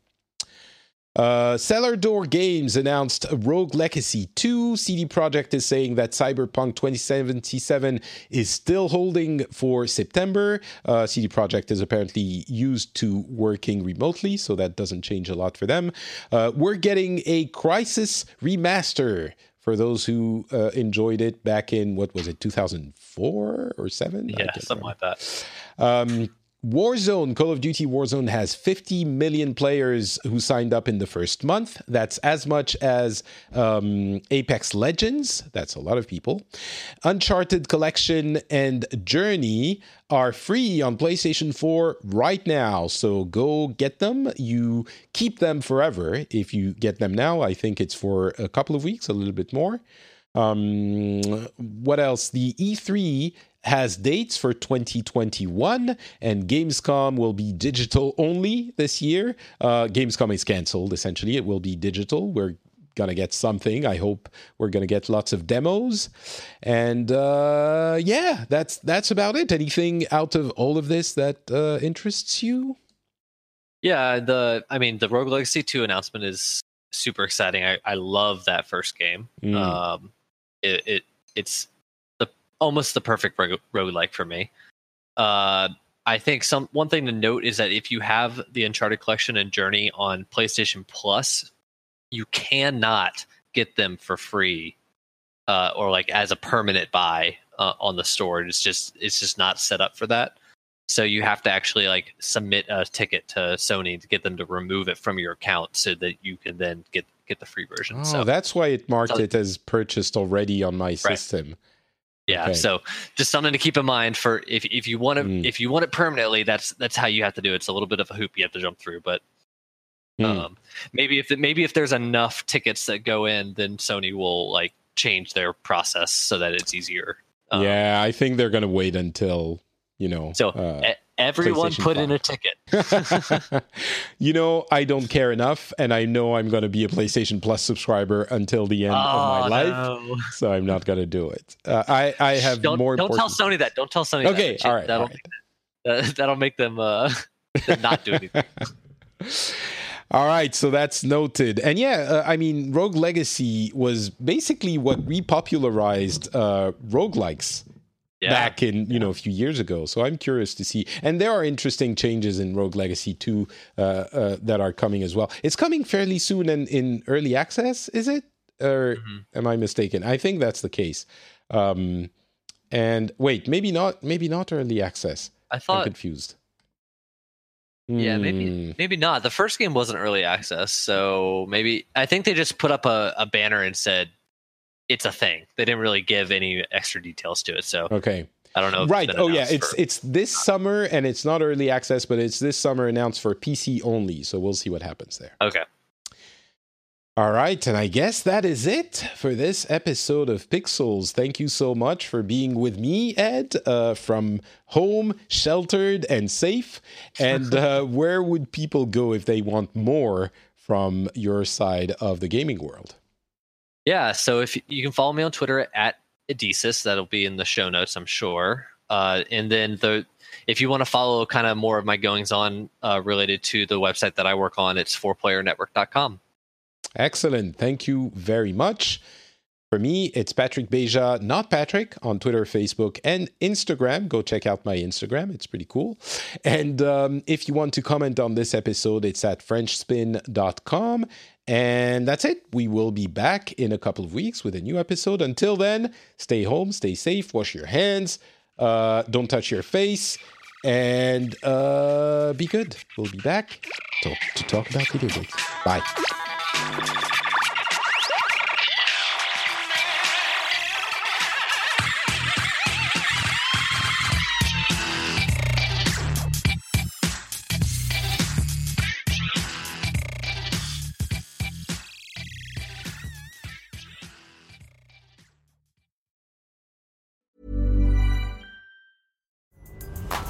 uh, Cellar Door Games announced Rogue Legacy 2. CD Projekt is saying that Cyberpunk 2077 is still holding for September. Uh, CD Projekt is apparently used to working remotely, so that doesn't change a lot for them. Uh, we're getting a Crysis remaster for those who uh, enjoyed it back in what was it 2004 or 7 yeah something remember. like that um, Warzone, Call of Duty Warzone has 50 million players who signed up in the first month. That's as much as um, Apex Legends. That's a lot of people. Uncharted Collection and Journey are free on PlayStation 4 right now. So go get them. You keep them forever if you get them now. I think it's for a couple of weeks, a little bit more. Um, what else? The E3 has dates for 2021, and Gamescom will be digital only this year. Uh, Gamescom is canceled, essentially. It will be digital. We're going to get something. I hope we're going to get lots of demos. And uh, yeah, that's that's about it. Anything out of all of this that uh, interests you? Yeah, the I mean, the Rogue Legacy 2 announcement is super exciting. I, I love that first game. Mm. Um, it, it it's almost the perfect roguelike for me. Uh, I think some one thing to note is that if you have the Uncharted collection and Journey on PlayStation Plus, you cannot get them for free uh, or like as a permanent buy uh, on the store. It's just it's just not set up for that. So you have to actually like submit a ticket to Sony to get them to remove it from your account so that you can then get get the free version. Oh, so that's why it marked so, it as purchased already on my system. Yeah, okay. so just something to keep in mind for if if you want to mm. if you want it permanently, that's that's how you have to do it. It's a little bit of a hoop you have to jump through, but mm. um, maybe if maybe if there's enough tickets that go in, then Sony will like change their process so that it's easier. Um, yeah, I think they're going to wait until you know. So uh, Everyone put 5. in a ticket. you know, I don't care enough, and I know I'm going to be a PlayStation Plus subscriber until the end oh, of my life, no. so I'm not going to do it. Uh, I I have don't, more. Don't tell Sony that. Don't tell Sony. Okay, that. all right. That'll all right. Make, that, that'll make them uh, not do anything. All right, so that's noted. And yeah, uh, I mean, Rogue Legacy was basically what repopularized uh, roguelikes yeah. back in you know a few years ago. So I'm curious to see. And there are interesting changes in Rogue Legacy 2 uh, uh, that are coming as well. It's coming fairly soon and in early access, is it? Or mm-hmm. am I mistaken? I think that's the case. Um, and wait, maybe not. Maybe not early access. I thought I'm confused. Yeah, maybe hmm. maybe not. The first game wasn't early access, so maybe I think they just put up a, a banner and said it's a thing. They didn't really give any extra details to it. So okay. I don't know. Right. Oh yeah, it's for... it's this summer and it's not early access, but it's this summer announced for PC only. So we'll see what happens there. Okay. All right, and I guess that is it for this episode of Pixels. Thank you so much for being with me, Ed, uh, from home, sheltered, and safe. And uh, where would people go if they want more from your side of the gaming world? Yeah, so if you can follow me on Twitter at Edesis, that'll be in the show notes, I'm sure. Uh, and then the if you want to follow kind of more of my goings on uh, related to the website that I work on, it's fourplayernetwork.com. Excellent. Thank you very much. For me, it's Patrick Beja, not Patrick, on Twitter, Facebook, and Instagram. Go check out my Instagram, it's pretty cool. And um, if you want to comment on this episode, it's at FrenchSpin.com. And that's it. We will be back in a couple of weeks with a new episode. Until then, stay home, stay safe, wash your hands, uh, don't touch your face, and uh, be good. We'll be back to, to talk about video games. Bye.